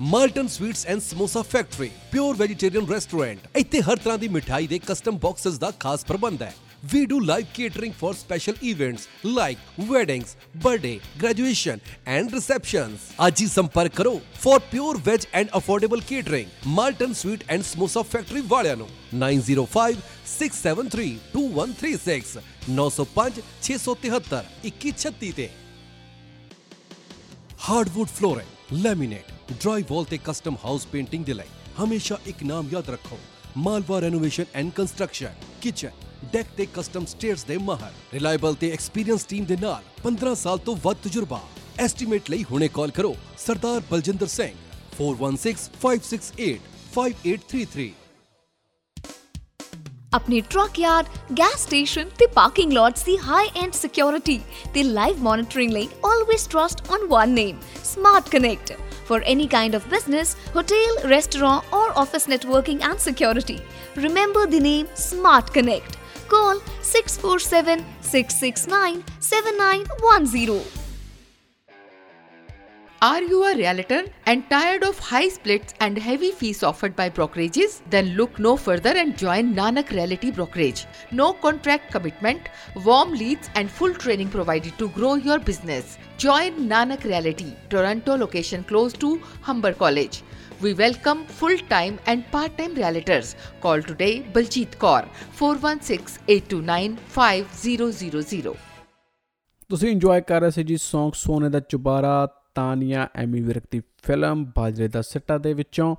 Malton Sweets and Samosa Factory pure vegetarian restaurant ਇੱਥੇ ਹਰ ਤਰ੍ਹਾਂ ਦੀ ਮਿਠਾਈ ਦੇ ਕਸਟਮ ਬਾਕਸਸ ਦਾ ਖਾਸ ਪ੍ਰਬੰਧ ਹੈ। We do live catering for special events like weddings, birthday, graduation and receptions. ਅੱਜ ਹੀ ਸੰਪਰਕ ਕਰੋ for pure veg and affordable catering. Malton Sweet and Samosa Factory ਵਾਲਿਆਂ ਨੂੰ 905 673 2136 905 673 2136 ਤੇ ਹਾਰਡਵੁੱਡ ਫਲੋਰਿੰਗ ਲੈਮੀਨੇਟ ਡਰਾਈ ਵਾਲ ਤੇ ਕਸਟਮ ਹਾਊਸ ਪੇਂਟਿੰਗ ਦੇ ਲਈ ਹਮੇਸ਼ਾ ਇੱਕ ਨਾਮ ਯਾਦ ਰੱਖੋ Malwa Renovation and Construction kitchen deck ਤੇ ਕਸਟਮ ਸਟੇਅਰਸ ਦੇ ਮਾਹਰ ਰਿਲਾਇਬਲ ਤੇ ਐਕਸਪੀਰੀਅੰਸ ਟੀਮ ਦੇ ਨਾਲ 15 ਸਾਲ ਤੋਂ ਵੱਧ ਤਜਰਬਾ ਐਸਟੀਮੇਟ ਲਈ ਹੁਣੇ ਕਾਲ ਕਰੋ ਸਰਦਾਰ ਬਲਜਿੰਦਰ ਸਿੰਘ 416568 5833 ਆਪਣੀ ਟਰੱਕ ਯਾਰਡ ਗੈਸ ਸਟੇਸ਼ਨ ਤੇ ਪਾਰਕਿੰਗ ਲੋਟਸ ਦੀ ਹਾਈ ਐਂਡ ਸਿਕਿਉਰਿਟੀ ਤੇ ਲਾਈਵ ਮੋਨਿਟਰਿੰਗ ਲਈ always trust on one name Smart Connect for any kind of business, hotel, restaurant, or office networking and security. Remember the name Smart Connect. Call 647 669 7910. Are you a realtor and tired of high splits and heavy fees offered by brokerages? Then look no further and join Nanak Realty Brokerage. No contract commitment, warm leads, and full training provided to grow your business. Join Nanak Realty, Toronto location close to Humber College. We welcome full time and part time realtors. Call today Baljeet Kaur 416 829 5000. ਤੁਸੀਂ enjoy ਕਰ ਰਹੇ ਸੀ ਜੀ Song Sone Da Chubara Tania Ammy Virk ਦੀ film Bajre Da ਸਿੱਟਾ ਦੇ ਵਿੱਚੋਂ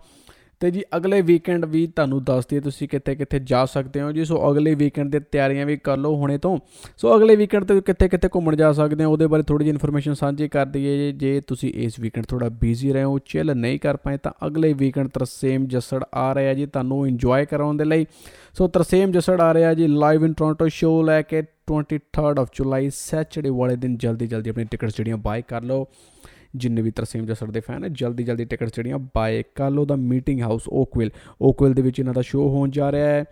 ਤੇ ਜੀ ਅਗਲੇ ਵੀਕਐਂਡ ਵੀ ਤੁਹਾਨੂੰ ਦੱਸ ਦਈਏ ਤੁਸੀਂ ਕਿੱਥੇ ਕਿੱਥੇ ਜਾ ਸਕਦੇ ਹੋ ਜੀ, ਸੋ ਅਗਲੇ ਵੀਕਐਂਡ ਦੀ ਤਿਆਰੀਆਂ ਵੀ ਕਰ ਲਓ ਹੁਣੇ ਤੋਂ। ਸੋ ਅਗਲੇ ਵੀਕਐਂਡ ਤੇ ਕਿੱਥੇ ਕਿੱਥੇ ਘੁੰਮਣ ਜਾ ਸਕਦੇ ਹੋ, ਉਹਦੇ ਬਾਰੇ ਥੋੜੀ ਜਿਹੀ ਇਨਫੋਰਮੇਸ਼ਨ ਸਾਂਝੀ ਕਰ ਦਈਏ ਜੇ। ਤੁਸੀਂ ਇਸ ਵੀਕਐਂਡ ਥੋੜਾ ਬਿਜ਼ੀ ਰਹੇ ਹੋ ਚਿਲ ਨਹੀਂ ਕਰ ਪਾਏ, ਤਾਂ ਅਗਲੇ ਵੀਕਐਂਡ ਤਰਸੇਮ ਜੱਸੜ ਆ ਰਿਹਾ ਜੀ, ਤੁਹਾਨੂੰ ਇੰਜੋਏ ਕਰਾਉਣ ਦੇ ਲਈ। ਸੋ ਤਰਸੇਮ ਜੱਸੜ ਆ ਰਿਹਾ ਜੀ ਲਾਈਵ ਇਨ ਟੋਰਾਂਟੋ ਸ਼ੋਅ ਲੈ ਕੇ 23rd ਆਫ ਜੁਲਾਈ ਸੈਚਰਡੇ ਵਾਲੇ ਦਿਨ ਜਲਦੀ ਜਲਦੀ ਆਪਣੀ ਟਿਕਟਸ ਜਿਹੜੀਆਂ ਬਾਈ ਕਰ ਲਓ। ਜਿੰਨੇ ਵੀ ਤਰਸੀਮ ਜਸਰ ਦੇ ਫੈਨ ਹੈ ਜਲਦੀ ਜਲਦੀ ਟਿਕਟਸ ਜਿਹੜੀਆਂ ਬਾਏ ਕਰ ਲਓ ਦਾ ਮੀਟਿੰਗ ਹਾਊਸ ਓਕਵਿਲ ਓਕਵਿਲ ਦੇ ਵਿੱਚ ਇਹਨਾਂ ਦਾ ਸ਼ੋਅ ਹੋਣ ਜਾ ਰਿਹਾ ਹੈ।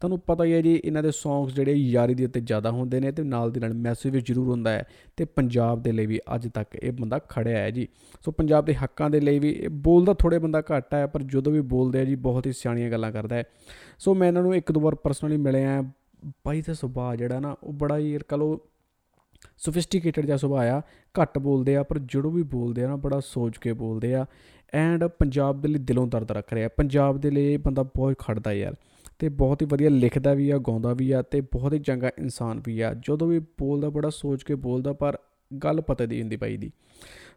ਤੁਹਾਨੂੰ ਪਤਾ ਹੀ ਹੈ ਜੀ, ਇਹਨਾਂ ਦੇ ਸੌਂਗਸ ਜਿਹੜੇ ਯਾਰੀ ਦੇ ਉੱਤੇ ਜ਼ਿਆਦਾ ਹੁੰਦੇ ਨੇ ਤੇ ਨਾਲ ਦੀ ਨਾਲ ਮੈਸੇਜ ਵੀ ਜ਼ਰੂਰ ਹੁੰਦਾ ਹੈ ਤੇ ਪੰਜਾਬ ਦੇ ਲਈ ਵੀ ਅੱਜ ਤੱਕ ਇਹ ਬੰਦਾ ਖੜਿਆ ਹੈ ਜੀ। ਸੋ ਪੰਜਾਬ ਦੇ ਹੱਕਾਂ ਦੇ ਲਈ ਵੀ ਬੋਲਦਾ ਥੋੜੇ ਬੰਦਾ ਘੱਟ ਹੈ, ਪਰ ਜਦੋਂ ਵੀ ਬੋਲਦੇ ਆ ਜੀ, ਬਹੁਤ ਹੀ ਸਿਆਣੀਆਂ ਗੱਲਾਂ ਕਰਦਾ ਹੈ। ਸੋ ਮੈਂ ਇਹਨਾਂ ਨੂੰ ਇੱਕ ਦੋ ਵਾਰ ਪਰਸਨਲੀ ਮਿਲਿਆ ਬਾਈ ਦਾ ਸੁਭਾਅ ਜਿਹੜਾ ਨਾ, ਉਹ ਬੜਾ ਹੀ ਕਹ ਲੋ ਸੋਫਿਸਟੀਕੇਟਡ ਜਿਹਾ ਸੁਭਾਅ ਆ, ਘੱਟ ਬੋਲਦੇ ਆ, ਪਰ ਜਦੋਂ ਵੀ ਬੋਲਦੇ ਆ ਨਾ, ਬੜਾ ਸੋਚ ਕੇ ਬੋਲਦੇ ਆ। ਐਂਡ ਪੰਜਾਬ ਦੇ ਲਈ ਦਿਲੋਂ ਦਰਦ ਰੱਖ ਰਿਹਾ। ਪੰਜਾਬ ਦੇ ਲਈ ਬੰਦਾ ਬਹੁਤ ਖੜਦਾ ਯਾਰ। ਤੇ ਬਹੁਤ ਹੀ ਵਧੀਆ ਲਿਖਦਾ ਵੀ ਆ, ਗਾਉਂਦਾ ਵੀ ਆ, ਤੇ ਬਹੁਤ ਹੀ ਚੰਗਾ ਇਨਸਾਨ ਵੀ ਆ। ਜਦੋਂ ਵੀ ਬੋਲਦਾ, ਬੜਾ ਸੋਚ ਕੇ ਬੋਲਦਾ, ਪਰ ਗੱਲ ਪਤਾ ਦੀ ਹੁੰਦੀ ਪਾਈ ਦੀ।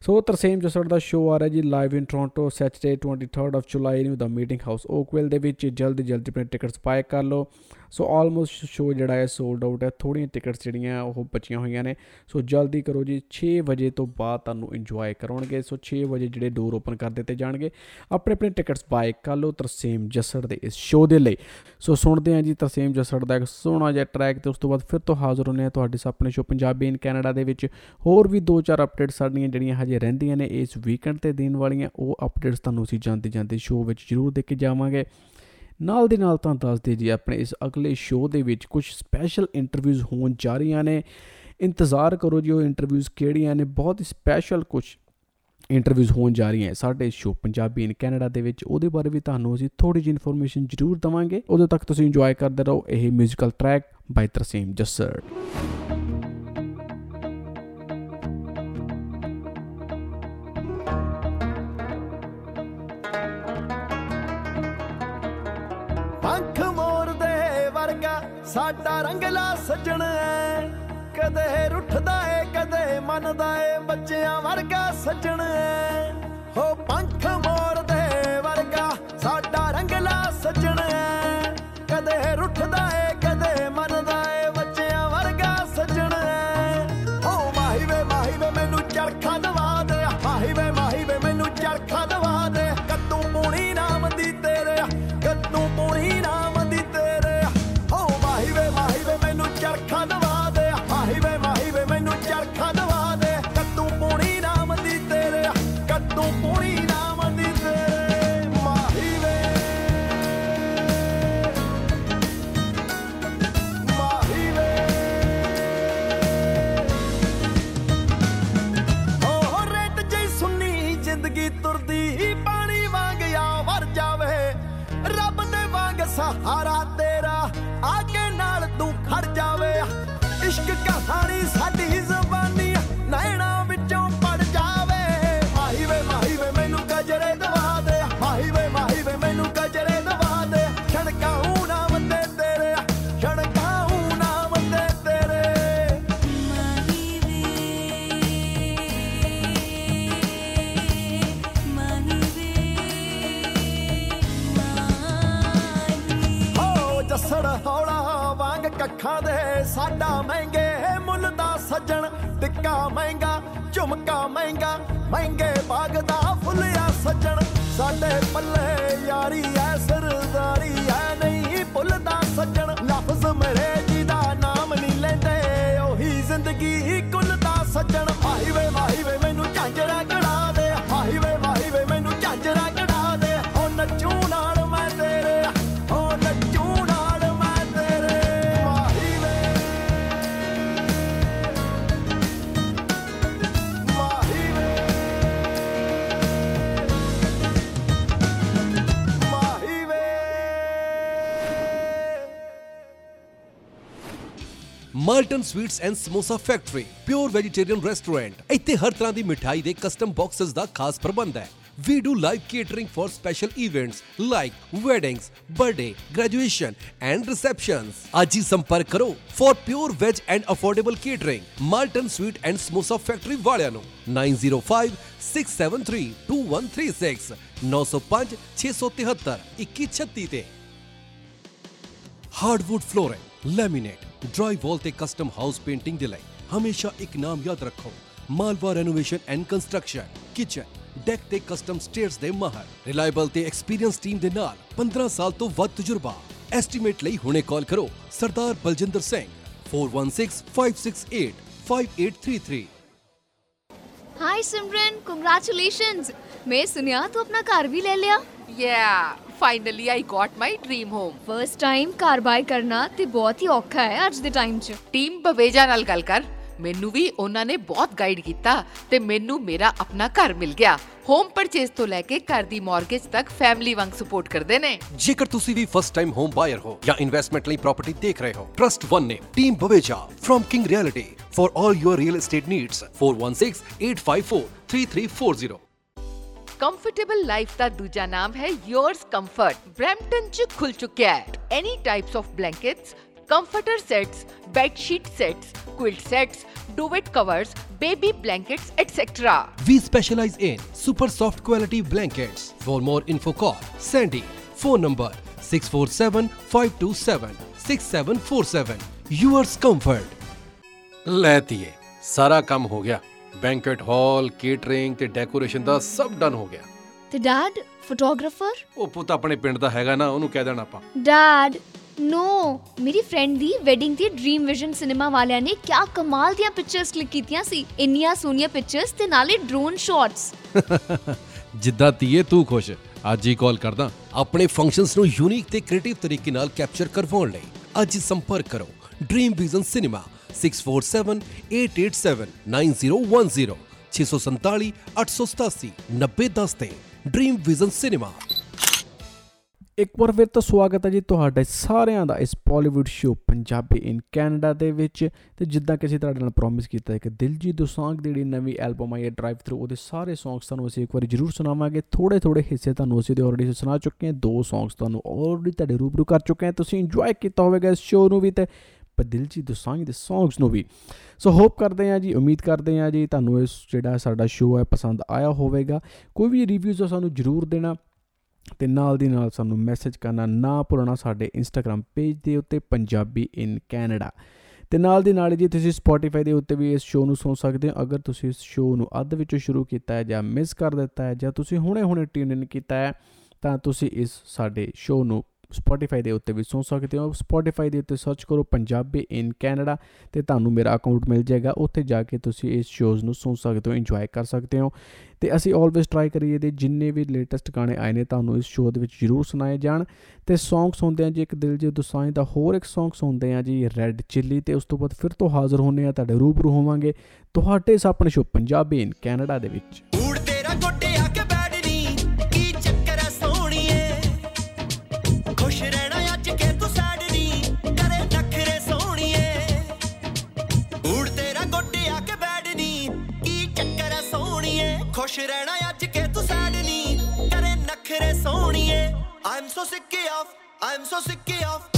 ਸੋ ਤਰਸੇਮ ਜਸੜ ਦਾ ਸ਼ੋਅ ਆ ਰਿਹਾ ਜੀ live in Toronto Saturday 23rd of July ਨੂੰ ਦਾ ਮੀਟਿੰਗ ਹਾਊਸ ਓਕਵਿਲ ਦੇ ਵਿੱਚ ਜਲਦੀ ਜਲਦੀ ਆਪਣੇ ਟਿਕਟਸ ਪਾਏ ਕਰ ਲਓ ਸੋ ਆਲਮੋਸਟ ਸ਼ੋਅ ਜਿਹੜਾ ਹੈ ਸੋਲਡ ਆਊਟ ਹੈ ਥੋੜੀਆਂ ਟਿਕਟਸ ਜਿਹੜੀਆਂ ਉਹ ਬਚੀਆਂ ਹੋਈਆਂ ਨੇ ਸੋ ਜਲਦੀ ਕਰੋ ਜੀ 6 ਵਜੇ ਤੋਂ ਬਾਅਦ ਤੁਹਾਨੂੰ ਇੰਜੋਏ ਕਰਾਉਣਗੇ ਸੋ 6 ਵਜੇ ਜਿਹੜੇ ਡੋਰ ਓਪਨ ਕਰ ਦਿੱਤੇ ਜਾਣਗੇ ਆਪਣੇ ਆਪਣੇ ਟਿਕਟਸ ਬਾਏ ਕਰ ਲਓ ਤਰਸੇਮ ਜਸੜ ਦੇ ਇਸ ਸ਼ੋਅ ਦੇ ਲਈ ਸੋ ਸੁਣਦੇ ਹਾਂ ਜੀ ਤਰਸੇਮ ਜਸੜ ਦਾ ਇੱਕ ਸੋਹਣਾ ਜਿਹਾ ਟਰੈਕ ਤੇ ਉਸ ਤੋਂ ਬਾਅਦ ਫਿਰ ਤੋਂ ਹਾਜ਼ਰ ਹੋਣੇ ਆ ਤੁਹਾਡੇ ਸਾਹਮਣੇ ਸ਼ੋਅ ਪੰਜਾਬੀ ਇਨ ਕੈਨੇਡਾ ਦੇ ਵਿੱਚ ਹੋਰ ਵੀ ਦੋ ਚਾਰ ਅਪਡੇਟ ਸਾਡੀਆਂ ਜਿਹੜੀਆਂ ਹਜੇ ਜਿਹੜੀਆਂ ਰਹਿੰਦੀਆਂ ਨੇ ਇਸ ਵੀਕਐਂਡ ਤੇ ਦੇਣ ਵਾਲੀਆਂ, ਉਹ ਅਪਡੇਟਸ ਤੁਹਾਨੂੰ ਅਸੀਂ ਜਾਂਦੇ ਜਾਂਦੇ ਸ਼ੋਅ ਵਿੱਚ ਜ਼ਰੂਰ ਦੇ ਕੇ ਜਾਵਾਂਗੇ। ਨਾਲ ਦੇ ਨਾਲ ਤੁਹਾਨੂੰ ਦੱਸ ਦੇ ਜੀ, ਆਪਣੇ ਇਸ ਅਗਲੇ ਸ਼ੋਅ ਦੇ ਵਿੱਚ ਕੁਝ ਸਪੈਸ਼ਲ ਇੰਟਰਵਿਊਜ਼ ਹੋਣ ਜਾ ਰਹੀਆਂ ਨੇ। ਇੰਤਜ਼ਾਰ ਕਰੋ ਜੀ, ਉਹ ਇੰਟਰਵਿਊਜ਼ ਕਿਹੜੀਆਂ ਨੇ? ਬਹੁਤ ਸਪੈਸ਼ਲ ਕੁਝ ਇੰਟਰਵਿਊਜ਼ ਹੋਣ ਜਾ ਰਹੀਆਂ ਸਾਡੇ ਸ਼ੋਅ ਪੰਜਾਬੀ ਇਨ ਕੈਨੇਡਾ ਦੇ ਵਿੱਚ, ਉਹਦੇ ਬਾਰੇ ਵੀ ਤੁਹਾਨੂੰ ਅਸੀਂ ਥੋੜੀ ਜਿਹੀ ਇਨਫੋਰਮੇਸ਼ਨ ਜ਼ਰੂਰ ਦਵਾਂਗੇ। ਉਦੋਂ ਤੱਕ ਤੁਸੀਂ ਇੰਜੋਏ ਕਰਦੇ ਰਹੋ। ਇਹ musical track by Tarsem Jassar ਸਾਡਾ ਰੰਗਲਾ ਸੱਜਣ ਐ। ਕਦੇ ਰੁੱਠਦਾ ਏ, ਕਦੇ ਮੰਨਦਾ ਏ। ਬੱਚਿਆਂ ਵਰਗਾ ਸੱਜਣ ਐ। ਹੋ ਪੰਖ ਜ਼ਿੰਦਗੀ ਤੁਰਦੀ ਪਾਣੀ ਵਾਂਗ ਆ, ਵਰ ਜਾਵੇ। ਰੱਬ ਦੇ ਵਾਂਗ ਸਹਾਰਾ ਤੇਰਾ ਆਗੇ ਨਾਲ ਤੂੰ ਖੜ ਜਾਵੇ। ਇਸ਼ਕ ਕਹਾਣੀ ਸਾਡੀ ਵਾਂਗ ਕੱਖਾਂ ਦੇ ਸਾਡਾ ਮਹਿੰਗੇ ਮੁੱਲ ਦਾ ਸੱਜਣ, ਟਿੱਕਾ ਮਹਿੰਗਾ, ਝੁਮਕਾ ਮਹਿੰਗਾ, ਮਹਿੰਗੇ ਬਾਗ ਦਾ ਫੁੱਲਿਆ ਸੱਜਣ। ਸਾਡੇ ਪੱਲੇ ਯਾਰੀ ਐ, ਸਰਦਾਰੀ ਐ, ਨਹੀਂ ਭੁੱਲਦਾ ਸੱਜਣ। ਲਫ਼ਜ਼ ਮੇਰੇ ਜੀ ਦਾ ਨਾਮ ਨਹੀਂ ਲੈਂਦੇ, ਉਹੀ ਜ਼ਿੰਦਗੀ ਕੁੱਲ Malton Sweets and Samosa Factory pure vegetarian restaurant ਇੱਥੇ ਹਰ ਤਰ੍ਹਾਂ ਦੀ ਮਿਠਾਈ ਦੇ ਕਸਟਮ ਬਾਕਸਸ ਦਾ ਖਾਸ ਪ੍ਰਬੰਧ ਹੈ We do live catering for special events like weddings, birthday, graduation and receptions. ਅੱਜ ਹੀ ਸੰਪਰਕ ਕਰੋ for pure veg and affordable catering. Malton Sweet and Samosa Factory ਵਾਲਿਆਂ ਨੂੰ 905 673 2136 905 673 2136 ਤੇ ਹਾਰਡਵੁੱਡ ਫਲੋਰਿੰਗ ਲੈਮੀਨੇਟ ਡਰਾਈ ਵਾਲ ਤੇ ਕਸਟਮ ਹਾਊਸ ਪੇਂਟਿੰਗ ਦੇ ਲਈ ਹਮੇਸ਼ਾ ਇੱਕ ਨਾਮ ਯਾਦ ਰੱਖੋ Malwa renovation and construction kitchen deck ਤੇ ਕਸਟਮ ਸਟੇਅਰਸ ਦੇ ਮਾਹਰ ਰਿਲਾਇਬਲ ਤੇ ਐਕਸਪੀਰੀਅੰਸ ਟੀਮ ਦੇ ਨਾਲ 15 ਸਾਲ ਤੋਂ ਵੱਧ ਤਜਰਬਾ ਐਸਟੀਮੇਟ ਲਈ ਹੁਣੇ ਕਾਲ ਕਰੋ ਸਰਦਾਰ ਬਲਜਿੰਦਰ ਸਿੰਘ 4165685833 हाय सिमरन कंग्रेचुलेशंस मैं सुनिया तू अपना कार भी ले लिया Yeah, Finally I got my dream home. First time car buy ਕਰਨਾ ਤੇ ਬਹੁਤ ਹੀ ਔਖਾ ਹੈ ਅੱਜ ਦੇ ਟਾਈਮ 'ਚ ਟੀਮ ਬਵੇਜਾ ਨਾਲ ਗੱਲ ਕਰ ਮੈਨੂੰ ਵੀ ਉਹਨਾਂ ਨੇ ਬਹੁਤ ਗਾਈਡ ਕੀਤਾ ਤੇ ਮੈਨੂੰ ਮੇਰਾ ਆਪਣਾ ਘਰ ਮਿਲ ਗਿਆ ਹੋਮ ਪਰਚੇਸ ਤੋਂ ਲੈ ਕੇ ਘਰ ਦੀ ਮਾਰਗੇਜ ਤੱਕ ਫੈਮਿਲੀ ਵਾਂਗ ਸਪੋਰਟ ਕਰਦੇ ਨੇ ਜੇਕਰ ਤੁਸੀਂ ਵੀ ਫਸਟ ਟਾਈਮ ਹੋਮ ਬਾਇਰ ਹੋ ਜਾਂ ਇਨਵੈਸਟਮੈਂਟ ਲਈ ਪ੍ਰਾਪਰਟੀ ਦੇਖ ਰਹੇ ਹੋ ਟਰਸਟ ਵਨ ਨੇ team Baweja firm King Realty for all your real estate needs 4168543340 comfortable life ਦਾ ਦੂਜਾ ਨਾਮ ਹੈ yours comfort ਬ੍ਰੈਂਪਟਨ ਚ ਖੁੱਲ ਚੁੱਕਿਆ ਹੈ any types of blankets comforter sets bed sheet sets quilt sets duvet covers baby blankets etc We specialize in super soft quality blankets. For more info call Sandy. Phone number 647-527-6747. Yours comfort. ਲੈ ਤੀਏ ਸਾਰਾ ਕੰਮ ਹੋ ਗਿਆ banquet hall catering ਤੇ decoration ਦਾ ਸਭ done ਹੋ ਗਿਆ। ਤੇ ਡੈਡ ਫੋਟੋਗ੍ਰਾਫਰ? ਉਹ ਪੁੱਤ ਆਪਣੇ ਪਿੰਡ ਦਾ ਹੈਗਾ ਨਾ ਉਹਨੂੰ ਕਹਿ ਦੇਣਾ ਆਪਾਂ। ਡੈਡ ਨੋ ਮੇਰੀ ਫਰੈਂਡ ਦੀ ਵੈਡਿੰਗ ਤੇ ਡ੍ਰੀਮ ਵਿਜ਼ਨ ਸਿਨੇਮਾ ਵਾਲਿਆਂ ਨੇ ਕਿਆ ਕਮਾਲ ਦੀਆਂ ਪਿਕਚਰਸ ਕਲਿੱਕ ਕੀਤੀਆਂ ਸੀ। ਇੰਨੀਆਂ ਸੋਹਣੀਆਂ ਪਿਕਚਰਸ ਤੇ ਨਾਲੇ ਡਰੋਨ ਸ਼ਾਟਸ *laughs* ਜਿੱਦਾਂ ਤੀਏ ਤੂੰ ਖੁਸ਼ ਅੱਜ ਹੀ ਕਾਲ ਕਰਦਾ। ਆਪਣੇ ਫੰਕਸ਼ਨਸ ਨੂੰ ਯੂਨੀਕ ਤੇ ਕ੍ਰੀਏਟਿਵ ਤਰੀਕੇ ਨਾਲ ਕੈਪਚਰ ਕਰਵਾਉਣ ਲਈ ਅੱਜ ਹੀ ਸੰਪਰਕ ਕਰੋ। ਡ੍ਰੀਮ ਵਿਜ਼ਨ ਸਿਨੇਮਾ 6478879010 647 887 9010 ਤੇ ਡ੍ਰੀਮ ਵਿਜ਼ਨ ਸਿਨੇਮਾ ਇੱਕ ਵਾਰ ਫਿਰ ਤੋਂ ਸਵਾਗਤ ਹੈ ਜੀ ਤੁਹਾਡੇ ਸਾਰਿਆਂ ਦਾ ਇਸ Bollywood show Punjabi in Canada ਦੇ ਵਿੱਚ ਤੇ ਜਿੱਦਾਂ ਕਿ ਅਸੀਂ ਤੁਹਾਡੇ ਨਾਲ ਪ੍ਰੋਮਿਸ ਕੀਤਾ ਹੈ ਕਿ ਦਿਲਜੀਤ ਦੋਸਾਂਝ ਦੀ ਜਿਹੜੀ ਨਵੀਂ ਐਲਬਮ ਆਈ ਹੈ ਡਰਾਈਵ ਥਰੂ ਉਹਦੇ ਸਾਰੇ ਸੌਂਗਸ ਤੁਹਾਨੂੰ ਅਸੀਂ ਇੱਕ ਵਾਰੀ ਜ਼ਰੂਰ ਸੁਣਾਵਾਂਗੇ। ਥੋੜੇ ਥੋੜੇ ਹਿੱਸੇ ਤੁਹਾਨੂੰ ਅਸੀਂ ਉਹਦੇ ਆਲਰੇਡੀ ਸੁਣਾ ਚੁੱਕੇ ਹਾਂ, ਦੋ ਸੌਂਗਸ ਤੁਹਾਨੂੰ ਆਲਰੇਡੀ ਤੁਹਾਡੇ ਰੂਬਰੂ ਕਰ ਚੁੱਕੇ ਹਾਂ ਤੁਸੀਂ ਇੰਜੋਏ ਕੀਤਾ ਹੋਵੇਗਾ ਇਸ ਸ਼ੋਅ ਨੂੰ ਵੀ ਤੇ ਪਰ ਦਿਲਜੀਤ ਦੋਸਾਂਝ ਦੇ ਸੌਂਗਸ ਨੂੰ ਵੀ। ਸੋ ਹੋਪ ਕਰਦੇ ਹਾਂ ਜੀ, ਉਮੀਦ ਕਰਦੇ ਹਾਂ ਜੀ, ਤੁਹਾਨੂੰ ਇਸ ਜਿਹੜਾ ਸਾਡਾ ਸ਼ੋਅ ਹੈ, ਪਸੰਦ ਆਇਆ ਹੋਵੇਗਾ। ਕੋਈ ਵੀ ਰਿਵਿਊਜ਼ ਆ ਸਾਨੂੰ ਜ਼ਰੂਰ ਦੇਣਾ ਤੇ ਨਾਲ ਦੀ ਨਾਲ ਸਾਨੂੰ ਮੈਸੇਜ ਕਰਨਾ ਨਾ ਭੁੱਲਣਾ ਸਾਡੇ ਇੰਸਟਾਗ੍ਰam ਪੇਜ ਦੇ ਉੱਤੇ, ਪੰਜਾਬੀ ਇਨ ਕੈਨੇਡਾ ਤੇ ਨਾਲ ਦੀ ਨਾਲ ਜੀ, ਤੁਸੀਂ Spotify ਦੇ ਉੱਤੇ ਵੀ ਇਸ ਸ਼ੋਅ ਨੂੰ ਸੁਣ ਸਕਦੇ ਹੋ। ਅਗਰ ਤੁਸੀਂ ਇਸ ਸ਼ੋਅ ਨੂੰ ਅੱਧ ਵਿੱਚੋਂ ਸ਼ੁਰੂ ਕੀਤਾ ਹੈ ਜਾਂ ਮਿਸ ਕਰ ਦਿੱਤਾ ਹੈ ਜਾਂ ਤੁਸੀਂ ਹੁਣੇ-ਹੁਣੇ ਟਿਊਨ ਇਨ ਕੀਤਾ ਹੈ, ਤਾਂ ਤੁਸੀਂ ਇਸ ਸਾਡੇ ਸ਼ੋਅ ਨੂੰ Spotify ਦੇ ਉੱਤੇ ਵੀ ਸੁਣ ਸਕਦੇ ਹੋ। Spotify ਦੇ ਉੱਤੇ ਸਰਚ ਕਰੋ ਪੰਜਾਬੀ ਇਨ ਕੈਨੇਡਾ ਤੇ ਤੁਹਾਨੂੰ ਮੇਰਾ ਅਕਾਊਂਟ ਮਿਲ ਜਾਏਗਾ। ਉੱਥੇ ਜਾ ਕੇ ਤੁਸੀਂ ਇਸ ਸ਼ੋਜ਼ ਨੂੰ ਸੁਣ ਸਕਦੇ ਹੋ ਇੰਜੋਏ ਕਰ ਸਕਦੇ ਹੋ। ਤੇ ਅਸੀਂ ਆਲਵੇਸ ਟਰਾਈ ਕਰੀਏ ਦੇ ਜਿੰਨੇ ਵੀ ਲੇਟੈਸਟ ਗਾਣੇ ਆਏ ਨੇ ਤੁਹਾਨੂੰ ਇਸ ਸ਼ੋਅ ਦੇ ਵਿੱਚ ਜ਼ਰੂਰ ਸੁਣਾਏ ਜਾਣ। ਤੇ Song ਸੁਣਦੇ ਆ ਜੀ, ਇੱਕ ਦਿਲਜੀਤ ਦੋਸਾਂਝ ਦਾ ਹੋਰ ਇੱਕ Song ਸੁਣਦੇ ਆ ਜੀ ਰੈੱਡ ਚਿੱਲੀ ਤੇ ਉਸ ਤੋਂ ਬਾਅਦ ਫਿਰ ਤੋਂ ਹਾਜ਼ਰ ਹੋਣੇ ਆ, ਤੁਹਾਡੇ ਰੂਬਰੂ ਹੋਵਾਂਗੇ। ਤੁਹਾਡੇ ਇਸ ਆਪਣੇ ਸ਼ੋਅ ਪੰਜਾਬੀ ਇਨ ਕੈਨੇਡਾ ਦੇ ਵਿੱਚ। ਊੜ ਤੇਰਾ ਖੁਸ਼ ਰਹਿਣਾ ਅੱਜ ਕੇ ਤੂੰ ਸੈਡਣੀ ਕਰੇ ਨਖਰੇ ਸੋਹਣੀਏ। I'm so sick of, I'm so sick of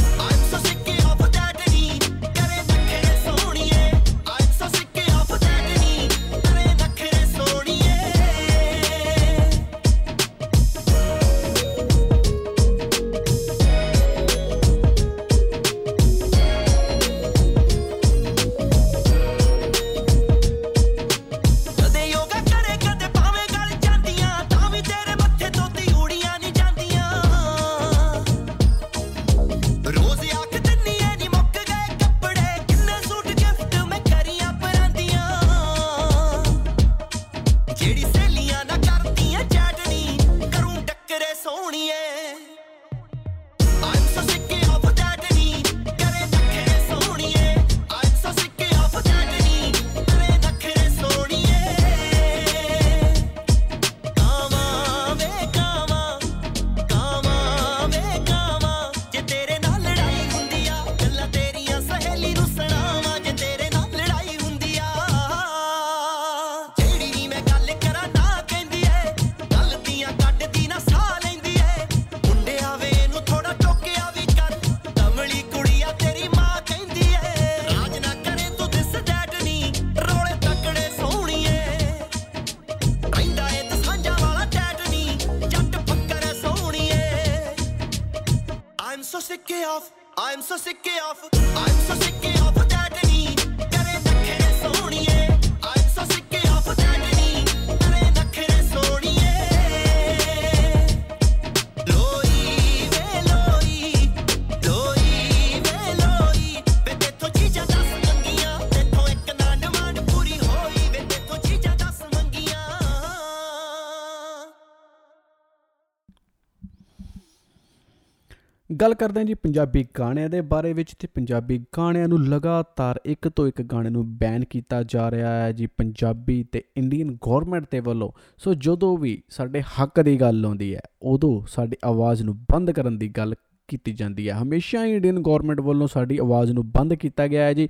ਗੱਲ ਕਰਦੇ ਹਾਂ ਜੀ ਪੰਜਾਬੀ ਗਾਣਿਆਂ ਦੇ ਬਾਰੇ ਵਿੱਚ। ਤੇ ਪੰਜਾਬੀ ਗਾਣਿਆਂ ਨੂੰ ਲਗਾਤਾਰ ਇੱਕ ਤੋਂ ਇੱਕ ਗਾਣੇ ਨੂੰ ਬੈਨ ਕੀਤਾ ਜਾ ਰਿਹਾ ਹੈ ਜੀ ਪੰਜਾਬੀ ਤੇ ਇੰਡੀਅਨ ਗਵਰਨਮੈਂਟ ਦੇ ਵੱਲੋਂ। ਸੋ ਜਦੋਂ ਵੀ ਸਾਡੇ ਹੱਕ ਦੀ ਗੱਲ ਆਉਂਦੀ ਹੈ, ਉਦੋਂ ਸਾਡੀ ਆਵਾਜ਼ ਨੂੰ ਬੰਦ ਕਰਨ ਦੀ ਗੱਲ ਕੀਤੀ ਜਾਂਦੀ ਹੈ। ਹਮੇਸ਼ਾ ਹੀ ਇੰਡੀਅਨ ਗਵਰਨਮੈਂਟ ਵੱਲੋਂ ਸਾਡੀ ਆਵਾਜ਼ ਨੂੰ ਬੰਦ ਕੀਤਾ ਗਿਆ ਹੈ ਜੀ।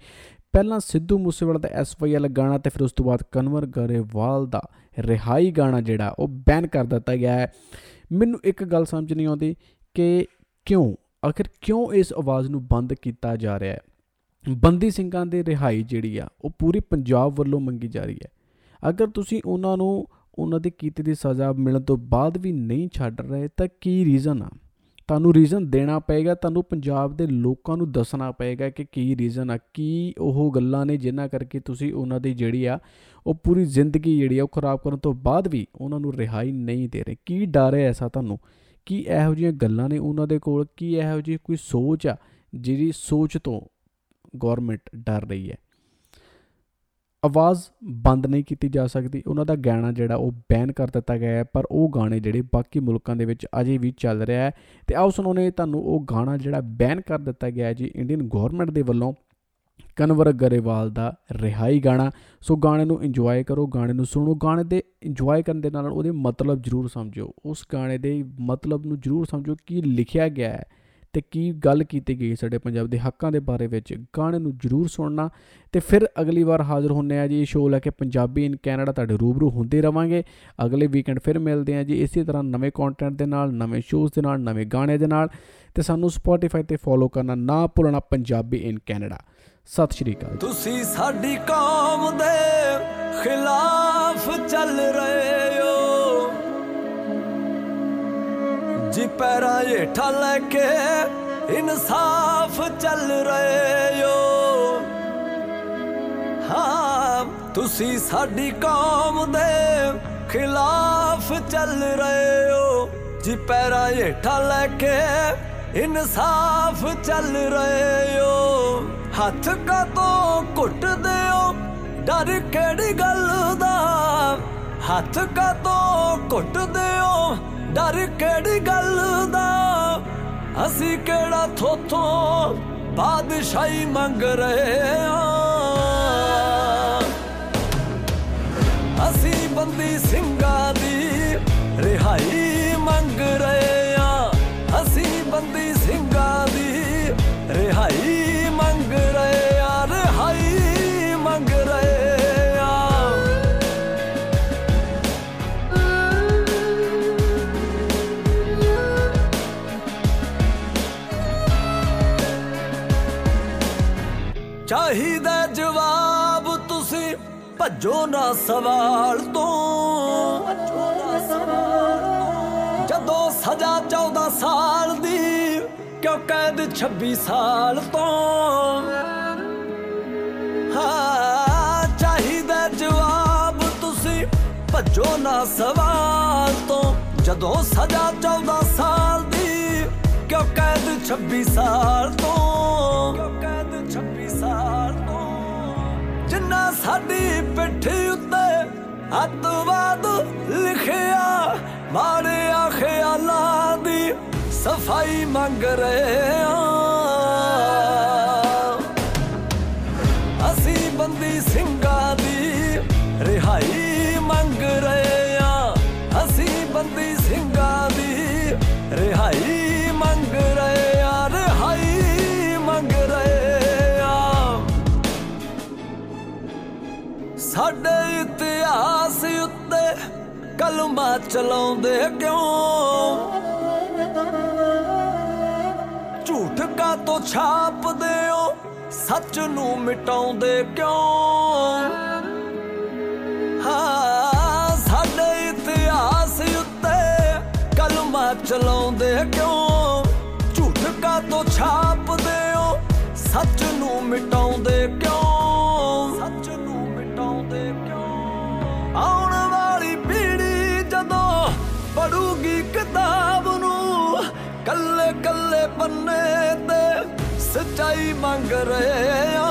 ਪਹਿਲਾਂ ਸਿੱਧੂ ਮੂਸੇਵਾਲਾ ਦਾ ਐਸਵਾਈਐਲ ਗਾਣਾ ਤੇ ਫਿਰ ਉਸ ਤੋਂ ਬਾਅਦ ਕਨਵਰ ਗਰੇਵਾਲ ਦਾ ਰਿਹਾਈ ਗਾਣਾ ਜਿਹੜਾ, ਉਹ ਬੈਨ ਕਰ ਦਿੱਤਾ ਗਿਆ ਹੈ। ਮੈਨੂੰ ਇੱਕ ਗੱਲ ਸਮਝ ਨਹੀਂ ਆਉਂਦੀ ਕਿ ਕਿਉਂ? ਆਖਿਰ ਕਿਉਂ ਇਸ ਆਵਾਜ਼ ਨੂੰ ਬੰਦ ਕੀਤਾ ਜਾ ਰਿਹਾ ਹੈ? ਬੰਦੀ ਸਿੰਘਾਂ ਦੇ ਰਿਹਾਈ ਜਿਹੜੀ ਆ, ਉਹ ਪੂਰੀ ਪੰਜਾਬ ਵੱਲੋਂ ਮੰਗੀ ਜਾ ਰਹੀ ਹੈ। ਅਗਰ ਤੁਸੀਂ ਉਹਨਾਂ ਨੂੰ ਉਹਨਾਂ ਦੀ ਕੀਤੀ ਦੀ ਸਜ਼ਾ ਮਿਲਣ ਤੋਂ ਬਾਅਦ ਵੀ ਨਹੀਂ ਛੱਡ ਰਹੇ, ਤਾਂ ਕੀ ਰੀਜ਼ਨ ਆ? ਤੁਹਾਨੂੰ ਰੀਜ਼ਨ ਦੇਣਾ ਪਏਗਾ, ਤੁਹਾਨੂੰ ਪੰਜਾਬ ਦੇ ਲੋਕਾਂ ਨੂੰ ਦੱਸਣਾ ਪਏਗਾ ਕਿ ਕੀ ਰੀਜ਼ਨ ਆ, ਕੀ ਉਹ ਗੱਲਾਂ ਨੇ ਜਿਨ੍ਹਾਂ ਕਰਕੇ ਤੁਸੀਂ ਉਹਨਾਂ ਦੀ ਜਿਹੜੀ ਆ, ਉਹ ਪੂਰੀ ਜ਼ਿੰਦਗੀ ਜਿਹੜੀ ਆ, ਉਹ ਖਰਾਬ ਕਰਨ ਤੋਂ ਬਾਅਦ ਵੀ ਉਹਨਾਂ ਨੂੰ ਰਿਹਾਈ ਨਹੀਂ ਦੇ ਰਹੇ। ਕੀ ਡਰ ਹੈ ਐਸਾ ਤੁਹਾਨੂੰ? ਕੀ ਇਹੋ ਜਿਹੀਆਂ ਗੱਲਾਂ ਨੇ ਉਹਨਾਂ ਦੇ ਕੋਲ? ਕੀ ਇਹੋ ਜਿਹੀ ਕੋਈ ਸੋਚ ਆ ਜਿਹੜੀ ਸੋਚ ਤੋਂ ਗਵਰਨਮੈਂਟ ਡਰ ਰਹੀ ਹੈ? ਆਵਾਜ਼ ਬੰਦ ਨਹੀਂ ਕੀਤੀ ਜਾ ਸਕਦੀ। ਉਹਨਾਂ ਦਾ ਗਾਣਾ ਜਿਹੜਾ ਉਹ ਬੈਨ ਕਰ ਦਿੱਤਾ ਗਿਆ ਹੈ, ਪਰ ਉਹ ਗਾਣੇ ਜਿਹੜੇ ਬਾਕੀ ਮੁਲਕਾਂ ਦੇ ਵਿੱਚ ਅਜੇ ਵੀ ਚੱਲ ਰਿਹਾ ਹੈ। ਤੇ ਆਓ ਸੁਣਾਉਣੇ ਤੁਹਾਨੂੰ ਉਹ ਗਾਣਾ ਜਿਹੜਾ ਬੈਨ ਕਰ ਦਿੱਤਾ ਗਿਆ ਹੈ ਜੀ, ਇੰਡੀਅਨ ਗਵਰਨਮੈਂਟ ਦੇ ਵੱਲੋਂ। ਕਨਵਰ ਗਰੇਵਾਲ ਦਾ ਰਿਹਾਈ ਗਾਣਾ। ਸੋ ਗਾਣੇ ਨੂੰ ਇੰਜੋਏ ਕਰੋ, ਗਾਣੇ ਨੂੰ ਸੁਣੋ। ਗਾਣੇ ਦੇ ਇੰਜੋਏ ਕਰਨ ਦੇ ਨਾਲ ਉਹਦੇ ਮਤਲਬ ਜ਼ਰੂਰ ਸਮਝੋ ਉਸ ਗਾਣੇ ਦੇ ਮਤਲਬ ਨੂੰ ਜ਼ਰੂਰ ਸਮਝੋ ਕੀ ਲਿਖਿਆ ਗਿਆ ਹੈ ਤੇ ਕੀ ਗੱਲ ਕੀਤੀ ਗਈ ਸਾਡੇ ਪੰਜਾਬ ਦੇ ਹੱਕਾਂ ਦੇ ਬਾਰੇ ਵਿੱਚ। ਗਾਣੇ ਨੂੰ ਜ਼ਰੂਰ ਸੁਣਨਾ। ਤੇ ਫਿਰ ਅਗਲੀ ਵਾਰ ਹਾਜ਼ਰ ਹੁੰਨੇ ਆ ਜੀ ਇਹ ਸ਼ੋਅ ਲੈ ਕੇ ਪੰਜਾਬੀ ਇਨ ਕੈਨੇਡਾ ਤੁਹਾਡੇ ਰੂਬਰੂ ਹੁੰਦੇ ਰਵਾਂਗੇ। ਅਗਲੇ ਵੀਕਐਂਡ ਫਿਰ ਮਿਲਦੇ ਆ ਜੀ ਇਸੇ ਤਰ੍ਹਾਂ ਨਵੇਂ ਕੰਟੈਂਟ ਦੇ ਨਾਲ, ਨਵੇਂ ਸ਼ੋਅਜ਼ ਦੇ ਨਾਲ, ਨਵੇਂ ਗਾਣੇ ਦੇ ਨਾਲ। ਤੇ ਸਾਨੂੰ ਸਪੋਟੀਫਾਈ ਤੇ ਫੋਲੋ ਕਰਨਾ ਨਾ ਭੁੱਲਣਾ ਪੰਜਾਬੀ ਇਨ ਕੈਨੇਡਾ ਸਤਿ ਸ਼੍ਰੀ ਅਕਾਲ ਤੁਸੀਂ ਸਾਡੀ ਕੌਮ ਦੇ ਖਿਲਾਫ ਚੱਲ ਰਹੇ ਹੋ। ਜੀ ਪੈਰਾਂ ਹੇਠਾਂ ਲੈ ਕੇ ਇਨਸਾਫ ਚੱਲ ਰਹੇ ਹੋ। ਹਾਂ, ਤੁਸੀਂ ਸਾਡੀ ਕੌਮ ਦੇ ਖਿਲਾਫ ਚੱਲ ਰਹੇ ਹੋ। ਜੀ ਪੈਰਾਂ ਹੇਠਾਂ ਲੈ ਕੇ ਇਨਸਾਫ ਚੱਲ ਰਹੇ ਹੋ। ਹੱਥ ਕਾ ਤੋਂ ਘੁੱਟਦੇ ਹੋ ਡਰ ਕਿਹੜੀ ਗੱਲ ਦਾ? ਹੱਥ ਕਾ ਤੋਂ ਘੁੱਟਦੇ ਹੋ ਡਰ ਕਿਹੜੀ ਗੱਲ ਦਾ? ਅਸੀਂ ਕਿਹੜਾ ਥੋਥੋਂ ਬਾਦਸ਼ਾਹੀ ਮੰਗ ਰਹੇ ਹਾਂ? ਅਸੀਂ ਬੰਦੀ ਸਿੰਘਾਂ ਭੱਜੋ ਨਾ ਸਵਾਲ ਤੋਂ। ਜਦੋਂ ਸਜ਼ਾ 14 ਸਾਲ ਦੀ, ਕਿਉਂ ਕੈਦ 26 ਸਾਲ ਤੋਂ। ਹਾਂ, ਚਾਹੀਦਾ ਜਵਾਬ ਤੁਸੀਂ ਭੱਜੋ ਨਾ ਸਵਾਲ ਤੋਂ। ਜਦੋਂ ਸਜ਼ਾ 14 ਸਾਲ ਦੀ, ਕਿਉਂ ਕੈਦ 26 ਸਾਲ ਤੋਂ। ਸਾਡੀ ਪਿੱਠ ਉੱਤੇ ਅੱਤਵਾਦ ਲਿਖਿਆ ਮਾੜਿਆ ਖਿਆਲਾਂ ਦੀ ਸਫ਼ਾਈ ਮੰਗ ਰਹੇ ਆ ਕਲਮਾ ਚਲਾਉਂਦੇ ਕਿਉਂ? ਝੂਠ ਕਾ ਤੋਂ ਛਾਪਦੇ ਹੋ? ਸੱਚ ਨੂੰ ਮਿਟਾਉਂਦੇ ਕਿਉਂ? ਹਾਂ, ਸਾਡੇ ਇਤਿਹਾਸ ਉੱਤੇ ਕਲਮਾ ਚਲਾਉਂਦੇ ਕਿਉਂ? ਝੂਠ ਕਾ ਤੋਂ ਛਾਪਦੇ ਹੋ? ਸੱਚ ਨੂੰ ਮਿਟਾਉਂਦੇ ਕਿਉਂ? ਕੱਲੇ ਤੇ ਸੱਚਾਈ ਮੰਗ ਰਹੇ ਆ।